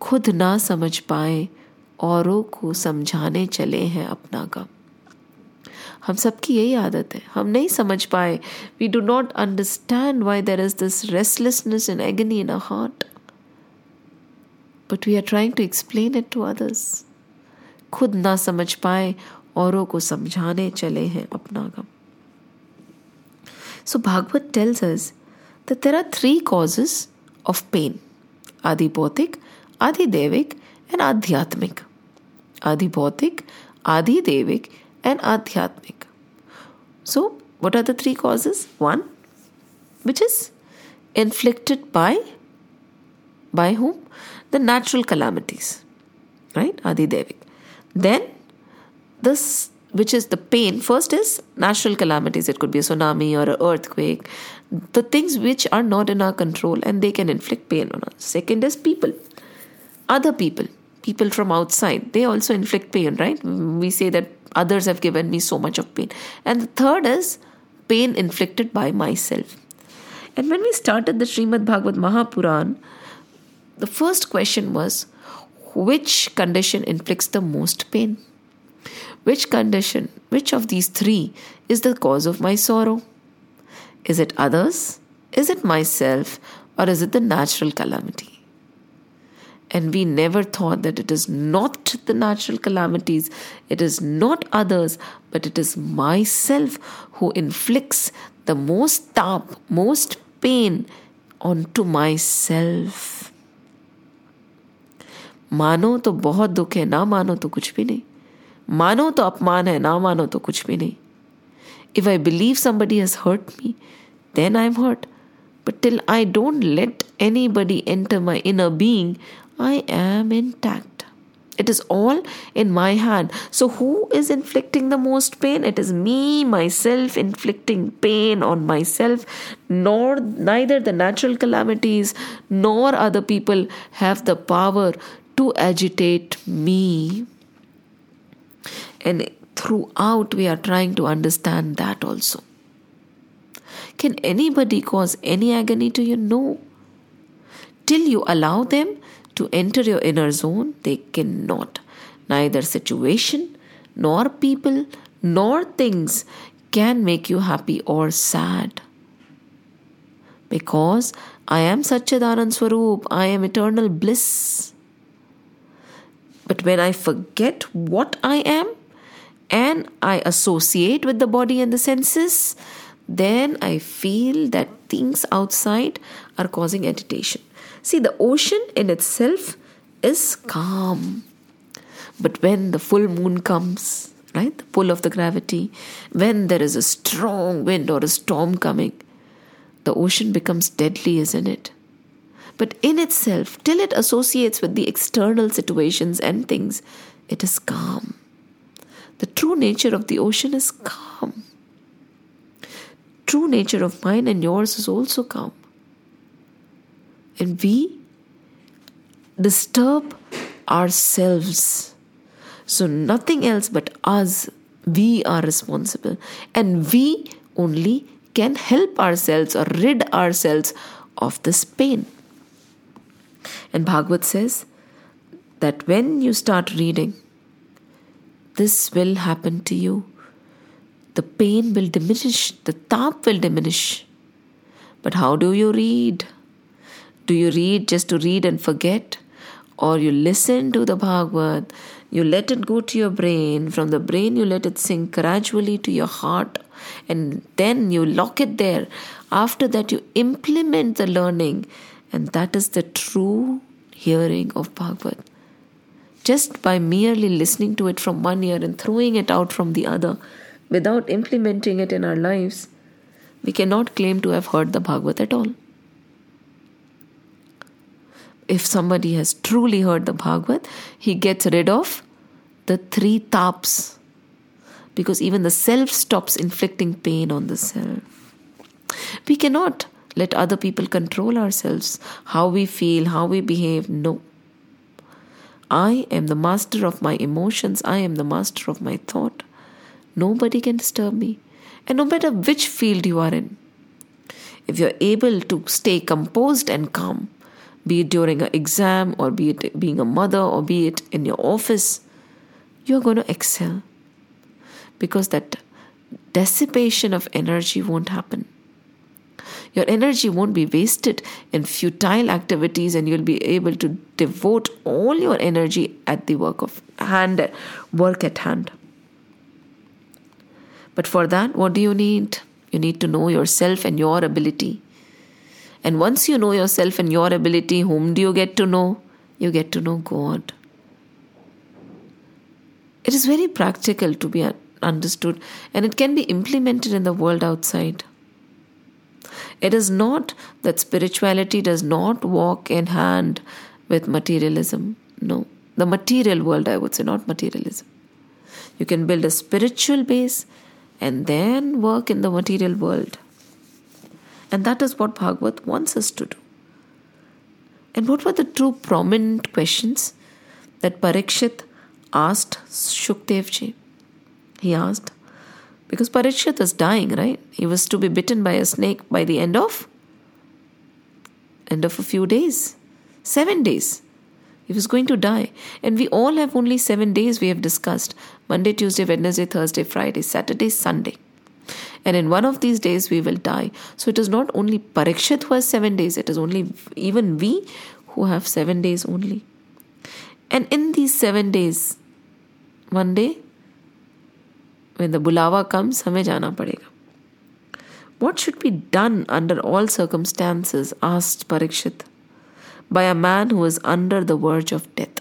खुद ना समझ पाए। औरों को समझाने चले हैं अपना गम हम सबकी यही आदत है। हम नहीं समझ पाए। We do not understand why there is this restlessness in agony in a heart but we are trying to explain it to others खुद ना समझ पाए औरों को समझाने चले हैं अपना गम so Bhagwat tells us are three causes of pain Adi Bhautik, Adi Devik, and Adhyatmik. Adi Bhautik, Adi Devik, and Adhyatmik. So, what are the three causes? One, which is inflicted by by whom? The natural calamities, right? Adi Devik. Then this which is the pain first is natural calamities it could be a tsunami or an earthquake the things which are not in our control and they can inflict pain on us second is people other people people from outside they also inflict pain right we say that others have given me so much of pain and the third is pain inflicted by myself and when we started the Srimad Bhagavat Mahapuran the first question was which condition inflicts the most pain which condition, which of these three is the cause of my sorrow? Is it others? Is it myself? Or is it the natural calamity? And we never thought that it is not the natural calamities, it is not others, but it is myself who inflicts the most tap, most pain onto myself. मानो तो बहुत दुख है ना मानो तो कुछ भी नहीं मानो तो अपमान है ना मानो तो कुछ भी नहीं if I believe somebody has hurt me then I am hurt but till I don't let anybody enter my in a being I am intact. It is all in my hand. So, who is inflicting the most pain? It is me, myself, inflicting pain on myself. Nor neither the natural calamities nor other people have the power to agitate me. And throughout, we are trying to understand that also. Can anybody cause any agony to you? No. Till you allow them, to enter your inner zone, they cannot. Neither situation, nor people, nor things can make you happy or sad. Because I am Satchidanand Swarup, I am eternal bliss. But when I forget what I am, and I associate with the body and the senses, then I feel that things outside are causing agitation. See, the ocean in itself is calm. But when the full moon comes, right, the pull of the gravity, when there is a strong wind or a storm coming, the ocean becomes deadly, isn't it? But in itself, till it associates with the external situations and things, it is calm. The true nature of the ocean is calm. True nature of mine and yours is also calm. And we disturb ourselves. So nothing else but us, we are responsible. And we only can help ourselves or rid ourselves of this pain. And Bhagavat says that when you start reading, this will happen to you. The pain will diminish, the tap will diminish. But how do you read? Do you read just to read and forget? Or you listen to the Bhagavat, you let it go to your brain, from the brain, you let it sink gradually to your heart, and then you lock it there. After that, you implement the learning, and that is the true hearing of Bhagavat just by merely listening to it from one ear and throwing it out from the other without implementing it in our lives, we cannot claim to have heard the Bhagavat at all. If somebody has truly heard the Bhagavat, he gets rid of the three taps because even the self stops inflicting pain on the self. We cannot let other people control ourselves, how we feel, how we behave. No. I am the master of my emotions. I am the master of my thought. Nobody can disturb me. And no matter which field you are in, if you're able to stay composed and calm, be it during an exam or be it being a mother or be it in your office, you're going to excel. Because that dissipation of energy won't happen. Your energy won't be wasted in futile activities and you'll be able to devote all your energy at the work of hand work at hand. But for that, what do you need? You need to know yourself and your ability. And once you know yourself and your ability, whom do you get to know? You get to know God. It is very practical to be understood and it can be implemented in the world outside. It is not that spirituality does not walk in hand with materialism. No. The material world, I would say, not materialism. You can build a spiritual base and then work in the material world. And that is what Bhagavat wants us to do. And what were the two prominent questions that Parikshit asked Shukdevji? He asked, because Parikshit is dying, right? He was to be bitten by a snake by the end of end of a few days. Seven days. He was going to die. And we all have only seven days we have discussed. Monday, Tuesday, Wednesday, Thursday, Friday, Saturday, Sunday. And in one of these days we will die. So it is not only Parikshit who has seven days, it is only even we who have seven days only. And in these seven days, one day, when the bulawa comes, हमें जाना पड़ेगा. What should be done under all circumstances? asked Parikshit, by a man who is under the verge of death.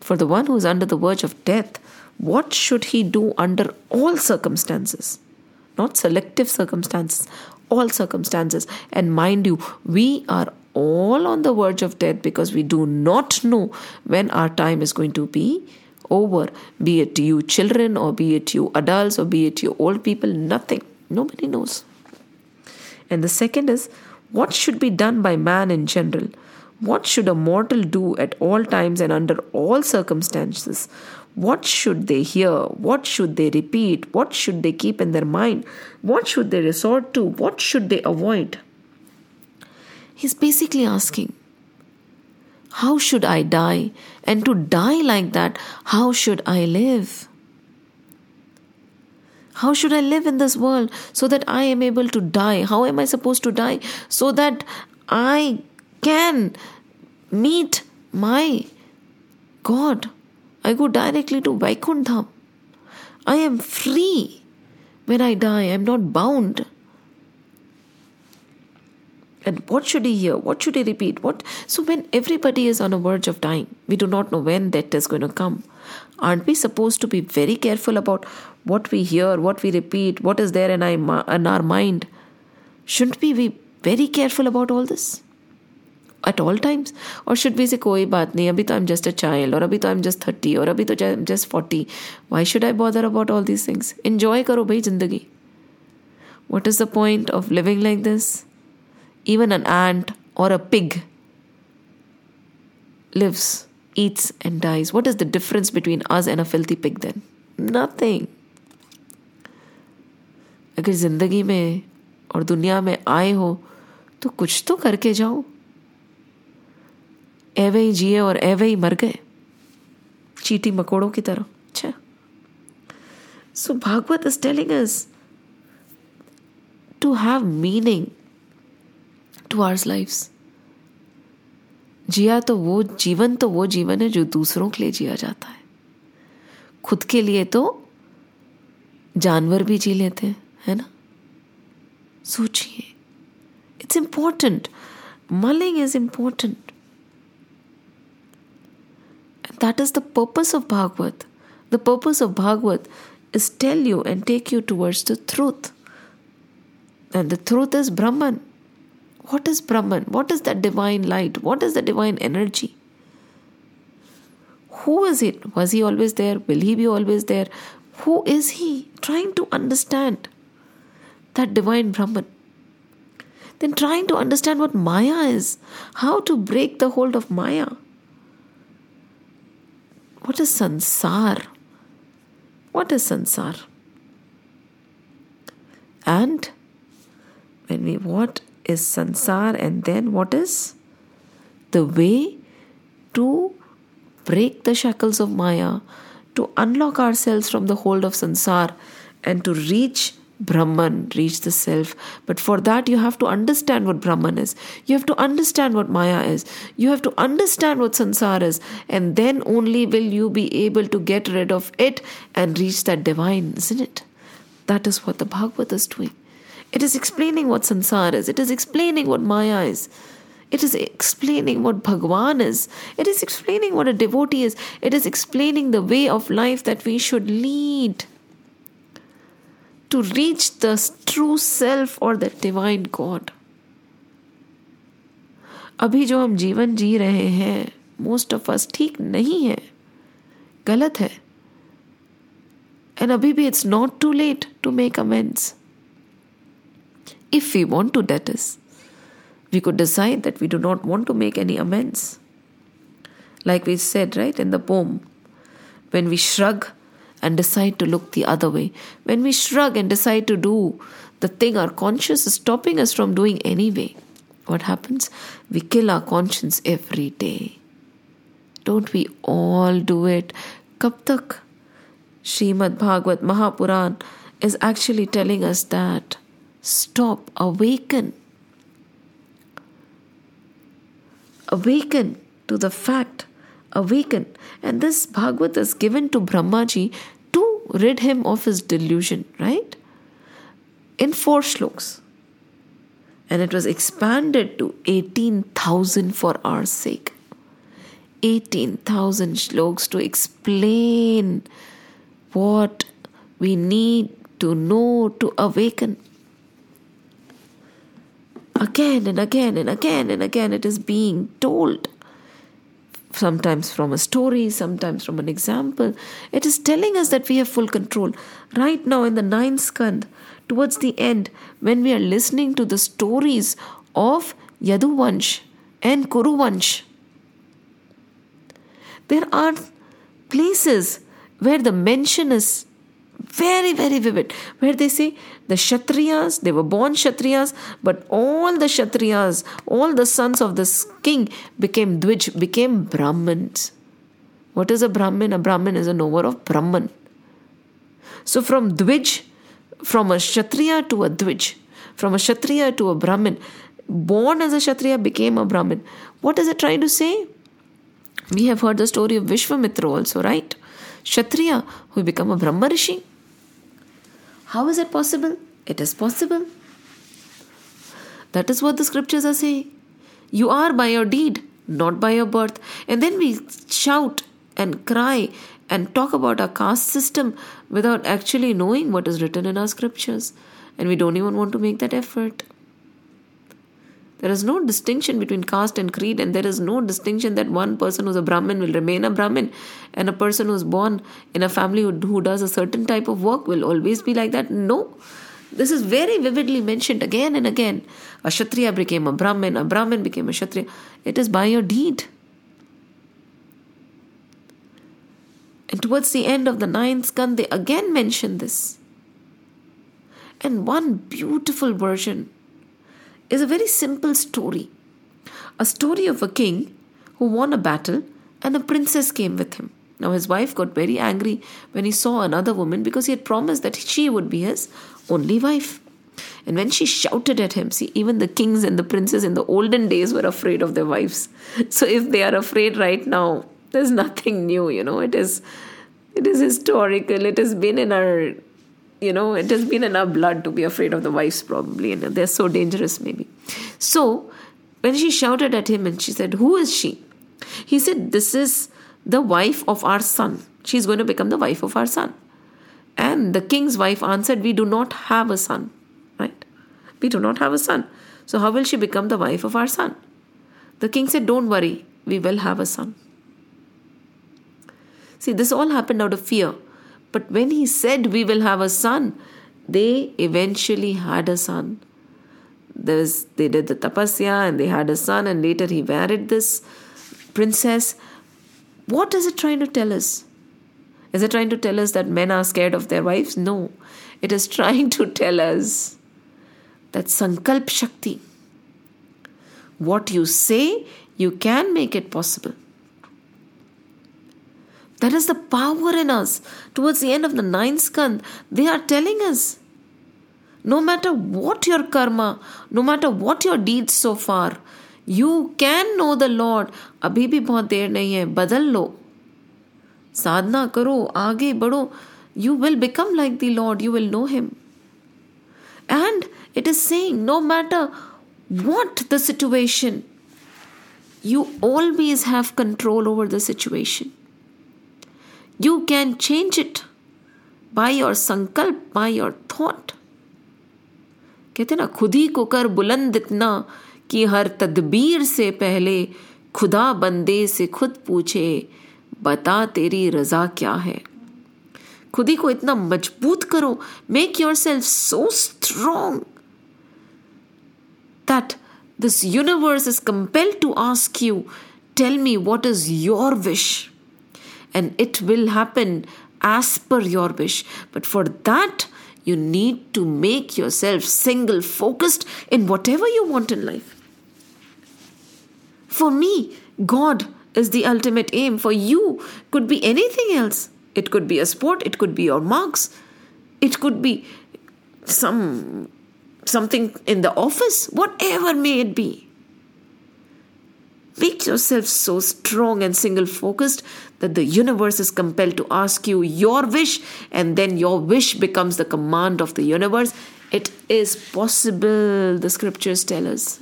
For the one who is under the verge of death, what should he do under all circumstances? Not selective circumstances, all circumstances. And mind you, we are all on the verge of death because we do not know when our time is going to be over, be it you children or be it you adults or be it you old people, nothing. Nobody knows. And the second is what should be done by man in general? What should a mortal do at all times and under all circumstances? What should they hear? What should they repeat? What should they keep in their mind? What should they resort to? What should they avoid? He's basically asking how should I die? And to die like that, how should I live? How should I live in this world so that I am able to die? How am I supposed to die so that I can meet my God? I go directly to Vaikuntha. I am free when I die. I am not bound. And what should he hear? What should he repeat? What so when everybody is on a verge of dying, we do not know when death is going to come. Aren't we supposed to be very careful about what we hear, what we repeat, what is there in our mind? Shouldn't we be very careful about all this? At all times और should be से कोई बात नहीं, अभी तो I am just a child और अभी तो आई एम जस्ट थर्टी और अभी तो just forty why should I bother about all these things enjoy करो भाई ज़िंदगी. What is the point of living like this even an ant और a pig lives eats and dies what is the difference between us and a filthy pig then? Nothing अगर ज़िंदगी में और दुनिया में आए हो तो कुछ तो करके जाओ। एवे ही जिए और एवे ही मर गए। चीटी मकोड़ों की तरह। अच्छा so Bhagwat is telling us to have meaning to ours lives जिया तो वो, जीवन तो वो जीवन है जो दूसरों के लिए जिया जाता है। खुद के लिए तो जानवर भी जी लेते हैं, है ना? सोचिए। It's important mulling is important That is the purpose of Bhagavat. The purpose of Bhagavat is tell you and take you towards the truth. And the truth is Brahman. What is Brahman? What is that divine light? What is the divine energy? Who is it? Was he always there? Will he be always there? Who is he? Trying to understand that divine Brahman. Then trying to understand what Maya is, how to break the hold of Maya. What is sansar? What is sansar? And when we what is sansar and then what is the way to break the shackles of maya to unlock ourselves from the hold of sansar and to reach Brahman, reach the self. But for that, you have to understand what Brahman is. You have to understand what Maya is. You have to understand what Sansar is. And then only will you be able to get rid of it and reach that divine, isn't it? That is what the Bhagavat is doing. It is explaining what Sansar is, it is explaining what Maya is. It is explaining what Bhagwan is. It is explaining what a devotee is. It is explaining the way of life that we should lead to reach the true self or the divine God. अभी जो हम जीवन जी रहे हैं most of us ठीक नहीं है गलत है एंड अभी भी it's not too late to make amends if we want to date is we could decide that we do not want to make any amends. Like we said, right, in the poem, when we shrug and decide to look the other way, when we shrug and decide to do the thing our conscience is stopping us from doing anyway, what happens? We kill our conscience every day. Don't we all do it? Kab tak? Srimad Bhagavat Mahapuran is actually telling us that stop, awaken awaken to the fact, awaken. And this Bhagavat is given to Brahmaji to rid him of his delusion, right? In four shloks. And it was expanded to 18,000 for our sake. 18,000 shloks to explain what we need to know to awaken again and again and again and again it is being told sometimes from a story sometimes from an example. It is telling us that we have full control. Right now in the ninth skand towards the end when we are listening to the stories of yaduvansh and kuruvansh there are places where the mention is very very vivid. Where they say the kshatriyas they were born kshatriyas but all the kshatriyas all the sons of this king became dvij became brahmins. What is a brahmin? A brahmin is a knower of brahman. So from dvij from a kshatriya to a dvij from a kshatriya to a brahmin born as a kshatriya became a brahmin. What is it trying to say? We have heard the story of vishwamitra also right? Kshatriya who become a brahma rishi how is it possible? It is possible. That is what the scriptures are saying. You are by your deed, not by your birth. And then we shout and cry and talk about our caste system without actually knowing what is written in our scriptures. And we don't even want to make that effort. There is no distinction between caste and creed, and there is no distinction that one person who's a Brahmin will remain a Brahmin, and a person who's born in a family who, who does a certain type of work will always be like that. No. This is very vividly mentioned again and again. A Kshatriya became a Brahmin, a Brahmin became a Kshatriya. It is by your deed. And towards the end of the ninth skand, they again mention this. And one beautiful version is a very simple story a story of a king who won a battle and a princess came with him. Now, his wife got very angry when he saw another woman because he had promised that she would be his only wife. And when she shouted at him, see, even the kings and the princes in the olden days were afraid of their wives. So, if they are afraid right now, there's nothing new, you know, it is. It is historical. It has been in our you know it has been in our blood to be afraid of the wives probably and they're so dangerous maybe. So when she shouted at him and she said who is she? he said this is the wife of our son. She's going to become the wife of our son. And the king's wife answered we do not have a son right? We do not have a son. So how will she become the wife of our son? The king said don't worry. We will have a son. See this all happened out of fear but when he said, We will have a son, they eventually had a son. They did the tapasya and they had a son, and later he married this princess. What is it trying to tell us? Is it trying to tell us that men are scared of their wives? No. It is trying to tell us that Sankalp Shakti, what you say, you can make it possible. That is the power in us. Towards the end of the ninth skand, they are telling us no matter what your karma, no matter what your deeds so far, you can know the Lord. अभी भी बहुत देर नहीं है बदल लो साधना करो आगे बढ़ो you will become like the Lord, you will know Him. And it is saying, no matter what the situation, you always have control over the situation. You can change it by your sankalp, by your thought. कहते ना खुद ही को कर बुलंद इतना कि हर तदबीर से पहले खुदा बंदे से खुद पूछे बता तेरी रजा क्या है खुद ही को इतना मज़बूत करो make yourself so strong that this universe is compelled to ask you tell me what is your wish and it will happen as per your wish. But for that, you need to make yourself single focused in whatever you want in life. For me, God is the ultimate aim. For you, could be anything else. It could be a sport, it could be your marks, it could be some something in the office, whatever may it be. Make yourself so strong and single focused that the universe is compelled to ask you your wish, and then your wish becomes the command of the universe. It is possible, the scriptures tell us.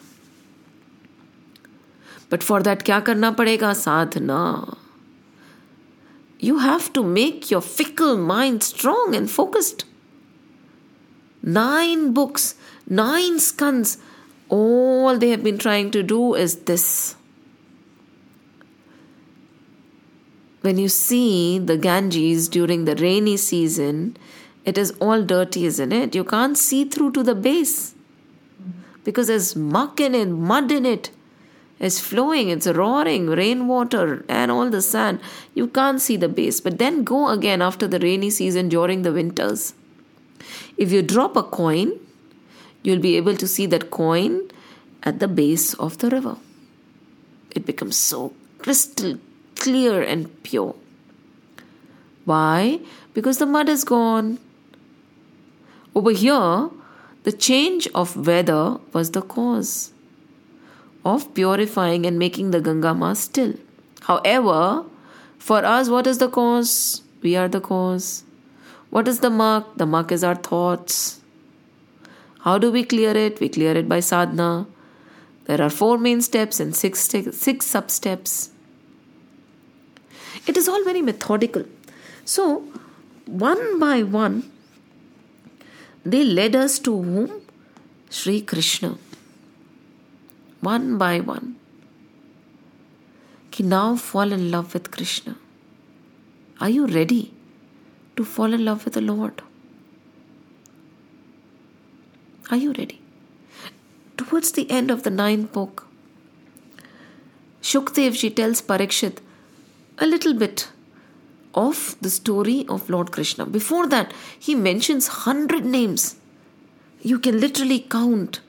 But for that, kya karna padega? Sadhana. You have to make your fickle mind strong and focused. Nine books, nine skands, all they have been trying to do is this when you see the Ganges during the rainy season, it is all dirty, isn't it? You can't see through to the base because there's muck in it, mud in it. It's flowing, it's roaring, rainwater, and all the sand. You can't see the base. But then go again after the rainy season during the winters. If you drop a coin, you'll be able to see that coin at the base of the river. It becomes so crystal clear and pure. Why? Because the mud is gone. Over here, the change of weather was the cause of purifying and making the Ganga still. However, for us, what is the cause? We are the cause. What is the muck? The muck is our thoughts. How do we clear it? We clear it by sadhana. There are four main steps and six, six sub steps. It is all very methodical. So, one by one, they led us to whom? Sri Krishna. One by one. Ki now fall in love with Krishna. Are you ready to fall in love with the Lord? Are you ready? Towards the end of the ninth book, Shukdevji tells Parikshit a little bit of the story of Lord Krishna. Before that, he mentions 100 names. You can literally count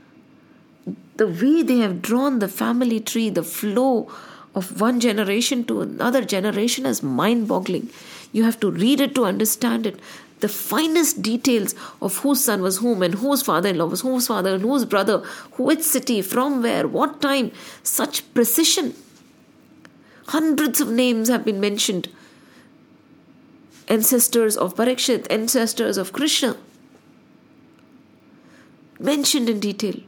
the way they have drawn the family tree, the flow of one generation to another generation is mind boggling. You have to read it to understand it. The finest details of whose son was whom and whose father in law was whose father and whose brother, which city, from where, what time, such precision Hundreds of names have been mentioned. Ancestors of Parikshit, ancestors of Krishna. Mentioned in detail.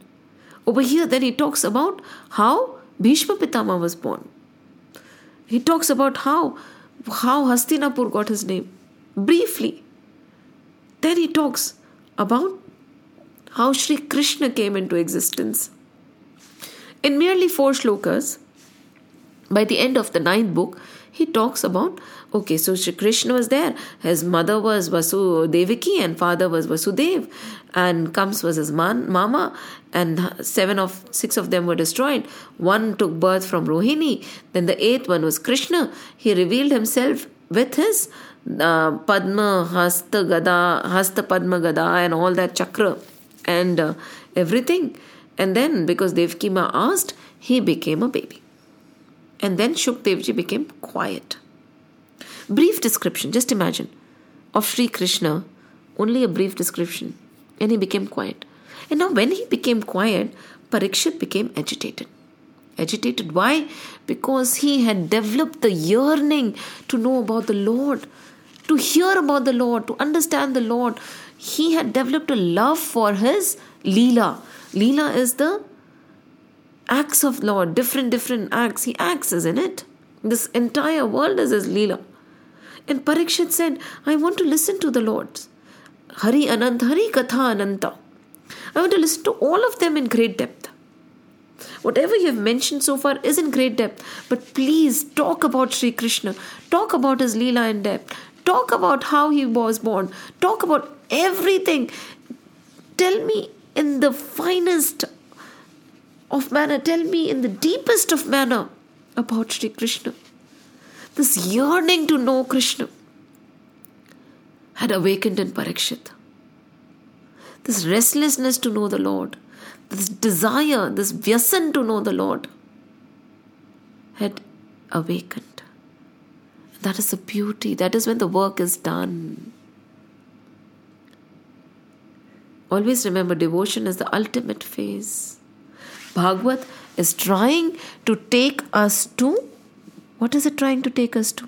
Over here, then he talks about how Bhishma Pitama was born. He talks about how, how Hastinapur got his name. Briefly. Then he talks about how Sri Krishna came into existence. In merely four shlokas, by the end of the ninth book, he talks about okay, so Shri Krishna was there. His mother was Vasu Devaki and father was Vasudev, and Kams was his man, mama, and seven of six of them were destroyed. One took birth from Rohini, then the eighth one was Krishna. He revealed himself with his uh, Padma, Hasta Gada, Hasta Padma Gada, and all that chakra and uh, everything. And then, because Devki asked, he became a baby. And then Shukdevji became quiet. Brief description, just imagine, of Sri Krishna, only a brief description, and he became quiet. And now, when he became quiet, Parikshit became agitated. Agitated. Why? Because he had developed the yearning to know about the Lord, to hear about the Lord, to understand the Lord. He had developed a love for his Leela. Leela is the acts of Lord, different, different acts. He acts, isn't it? This entire world is his Leela. And Parikshit said, I want to listen to the Lord. Hari Anant, Hari Katha Ananta. I want to listen to all of them in great depth. Whatever you have mentioned so far is in great depth, but please talk about Sri Krishna. Talk about his Leela in depth. Talk about how he was born. Talk about everything. Tell me in the finest of manner, tell me in the deepest of manner about Sri Krishna. This yearning to know Krishna had awakened in Parikshit. This restlessness to know the Lord, this desire, this vyasan to know the Lord had awakened. That is the beauty. That is when the work is done. Always remember, devotion is the ultimate phase. Bhagavat is trying to take us to what is it trying to take us to?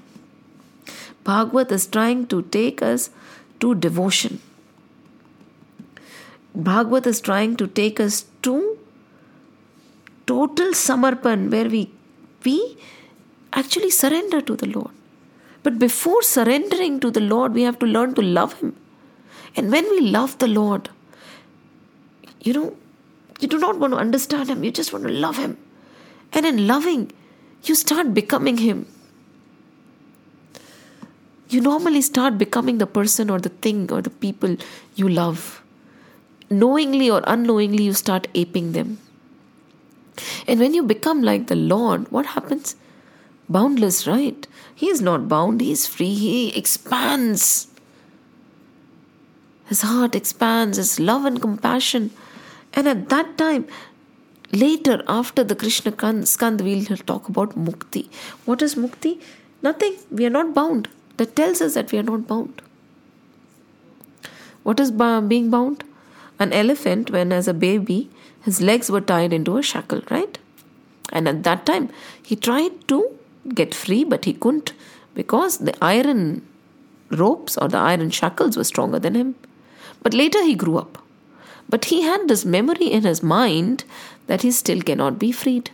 Bhagavat is trying to take us to devotion. Bhagavat is trying to take us to total samarpan where we we actually surrender to the Lord. But before surrendering to the Lord, we have to learn to love Him. And when we love the Lord, you know, you do not want to understand Him, you just want to love Him. And in loving, you start becoming Him. You normally start becoming the person or the thing or the people you love. Knowingly or unknowingly, you start aping them. And when you become like the Lord, what happens? Boundless, right? He is not bound, he is free, he expands. His heart expands, his love and compassion. And at that time, later after the Krishna Skand, we'll talk about Mukti. What is Mukti? Nothing. We are not bound. That tells us that we are not bound. What is being bound? An elephant, when as a baby, his legs were tied into a shackle, right? And at that time, he tried to get free, but he couldn't because the iron ropes or the iron shackles were stronger than him. But later he grew up. But he had this memory in his mind that he still cannot be freed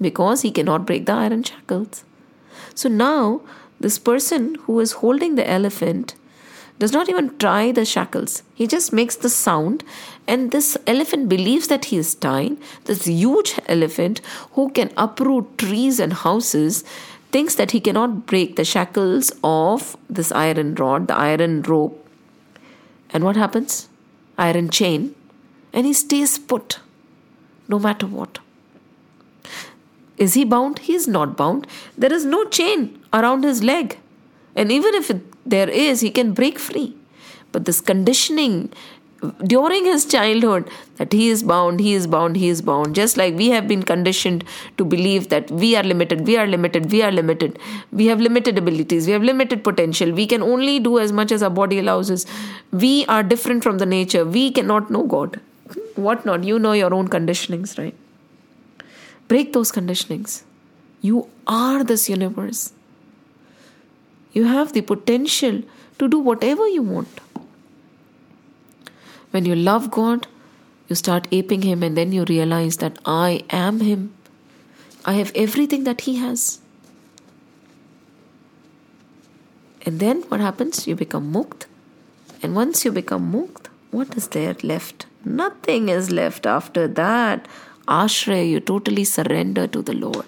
because he cannot break the iron shackles. So now, this person who is holding the elephant does not even try the shackles. He just makes the sound, and this elephant believes that he is tied. This huge elephant who can uproot trees and houses thinks that he cannot break the shackles of this iron rod, the iron rope. And what happens? Iron chain. And he stays put no matter what. Is he bound? He is not bound. There is no chain around his leg. And even if it, there is, he can break free. But this conditioning during his childhood that he is bound, he is bound, he is bound. Just like we have been conditioned to believe that we are limited, we are limited, we are limited. We have limited abilities, we have limited potential. We can only do as much as our body allows us. We are different from the nature. We cannot know God. What not? You know your own conditionings, right? Break those conditionings. You are this universe. You have the potential to do whatever you want. When you love God, you start aping Him, and then you realize that I am Him. I have everything that He has. And then what happens? You become mukt. And once you become mukt, what is there left? Nothing is left after that. Ashray, you totally surrender to the Lord.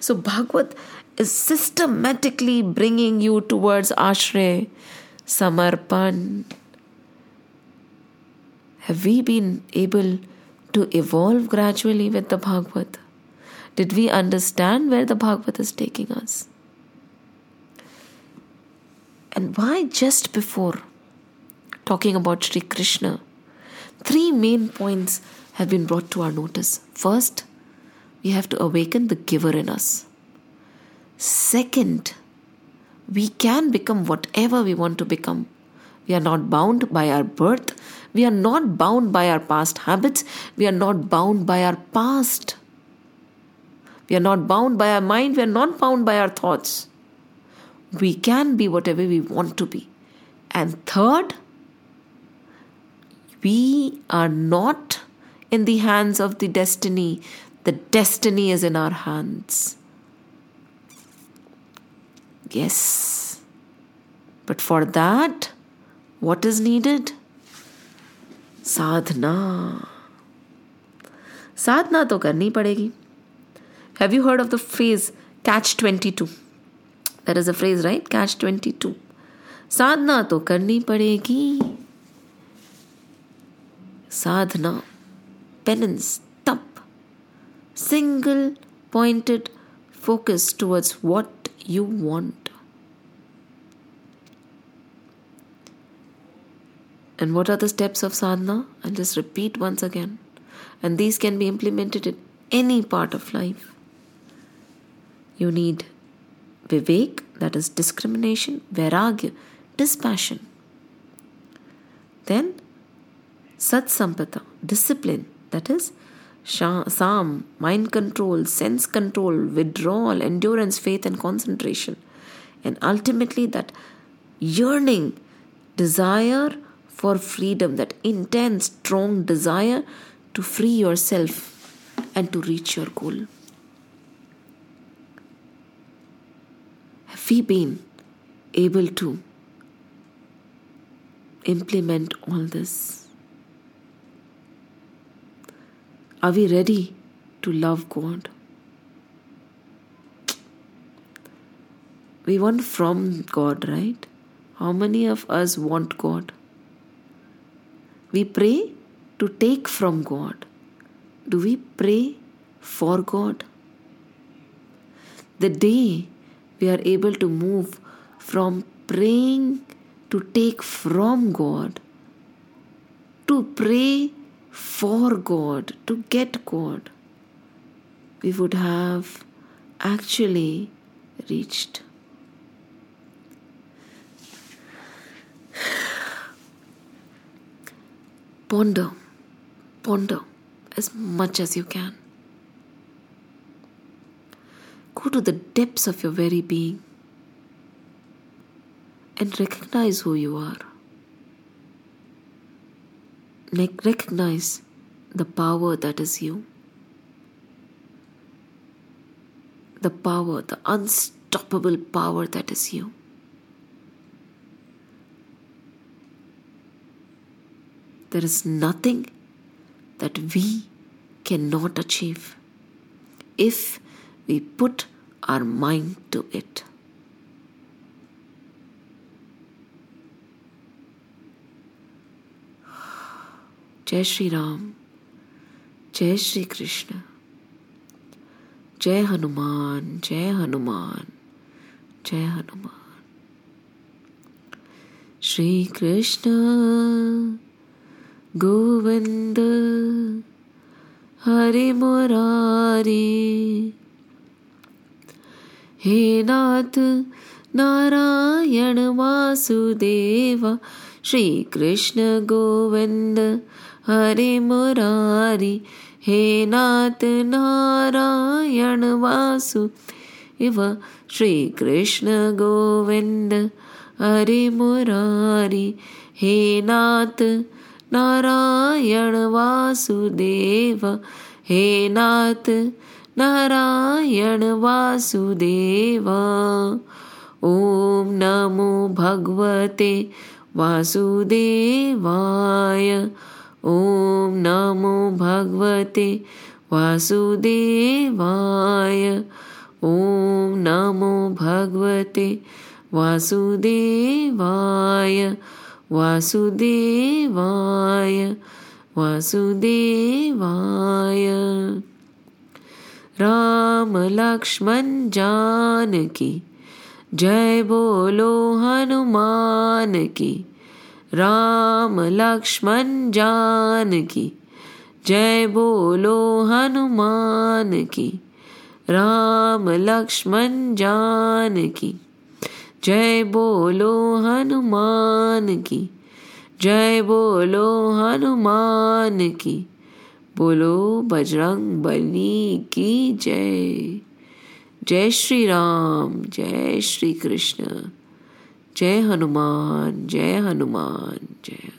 So Bhagavat is systematically bringing you towards Ashray, Samarpan. Have we been able to evolve gradually with the Bhagavat? Did we understand where the Bhagavat is taking us? And why just before talking about Sri Krishna, three main points have been brought to our notice. First, we have to awaken the giver in us. Second, we can become whatever we want to become. We are not bound by our birth. We are not bound by our past habits. We are not bound by our past. We are not bound by our mind. We are not bound by our thoughts. We can be whatever we want to be. And third, we are not in the hands of the destiny. The destiny is in our hands. Yes. But for that, what is needed? साधना साधना तो करनी पड़ेगी have you heard of the phrase catch twenty two that is a phrase right catch twenty two साधना तो करनी पड़ेगी sadhana, penance, tap, single pointed focus towards what you want. And what are the steps of sadhana? I'll just repeat once again. And these can be implemented in any part of life. You need vivek, that is discrimination, vairagya, dispassion. Then sat sampata, discipline, that is Sam, mind control, sense control, withdrawal, endurance, faith, and concentration. And ultimately, that yearning, desire for freedom, that intense, strong desire to free yourself and to reach your goal. Have we been able to implement all this? Are we ready to love God? We want from God, right? How many of us want God? We pray to take from God. Do we pray for God? The day we are able to move from praying to take from God to pray for God, to get God, we would have actually reached. Ponder, ponder as much as you can. Go to the depths of your very being and recognize who you are recognize the power that is you. The power, the unstoppable power that is you. There is nothing that we cannot achieve if we put our mind to it. जय श्री राम, जय श्री कृष्ण, जय हनुमान जय हनुमान जय हनुमान। श्री कृष्ण, गोविंद, हरे मुरारी, हे नाथ नारायण वासुदेव, श्री कृष्ण गोविंद हरे मुरारी हे नाथ नारायण वासु इव श्री कृष्ण गोविंद हरे मुरारी हे नाथ नारायण वासुदेव हे नाथ नारायण वासुदेव। ॐ नमो भगवते वासुदेवाय ॐ नमो भगवते वासुदेवाय। ॐ नमो भगवते वासुदेवाय। वासुदेवाय। वासुदेवाय। राम लक्ष्मण जानकी। जय बोलो हनुमान की। राम लक्ष्मण जान की जय बोलो हनुमान की राम लक्ष्मण जान की जय बोलो हनुमान की जय बोलो हनुमान की बोलो बजरंग बली की जय। जय श्री राम, जय श्री कृष्ण। जय हनुमान जय हनुमान जय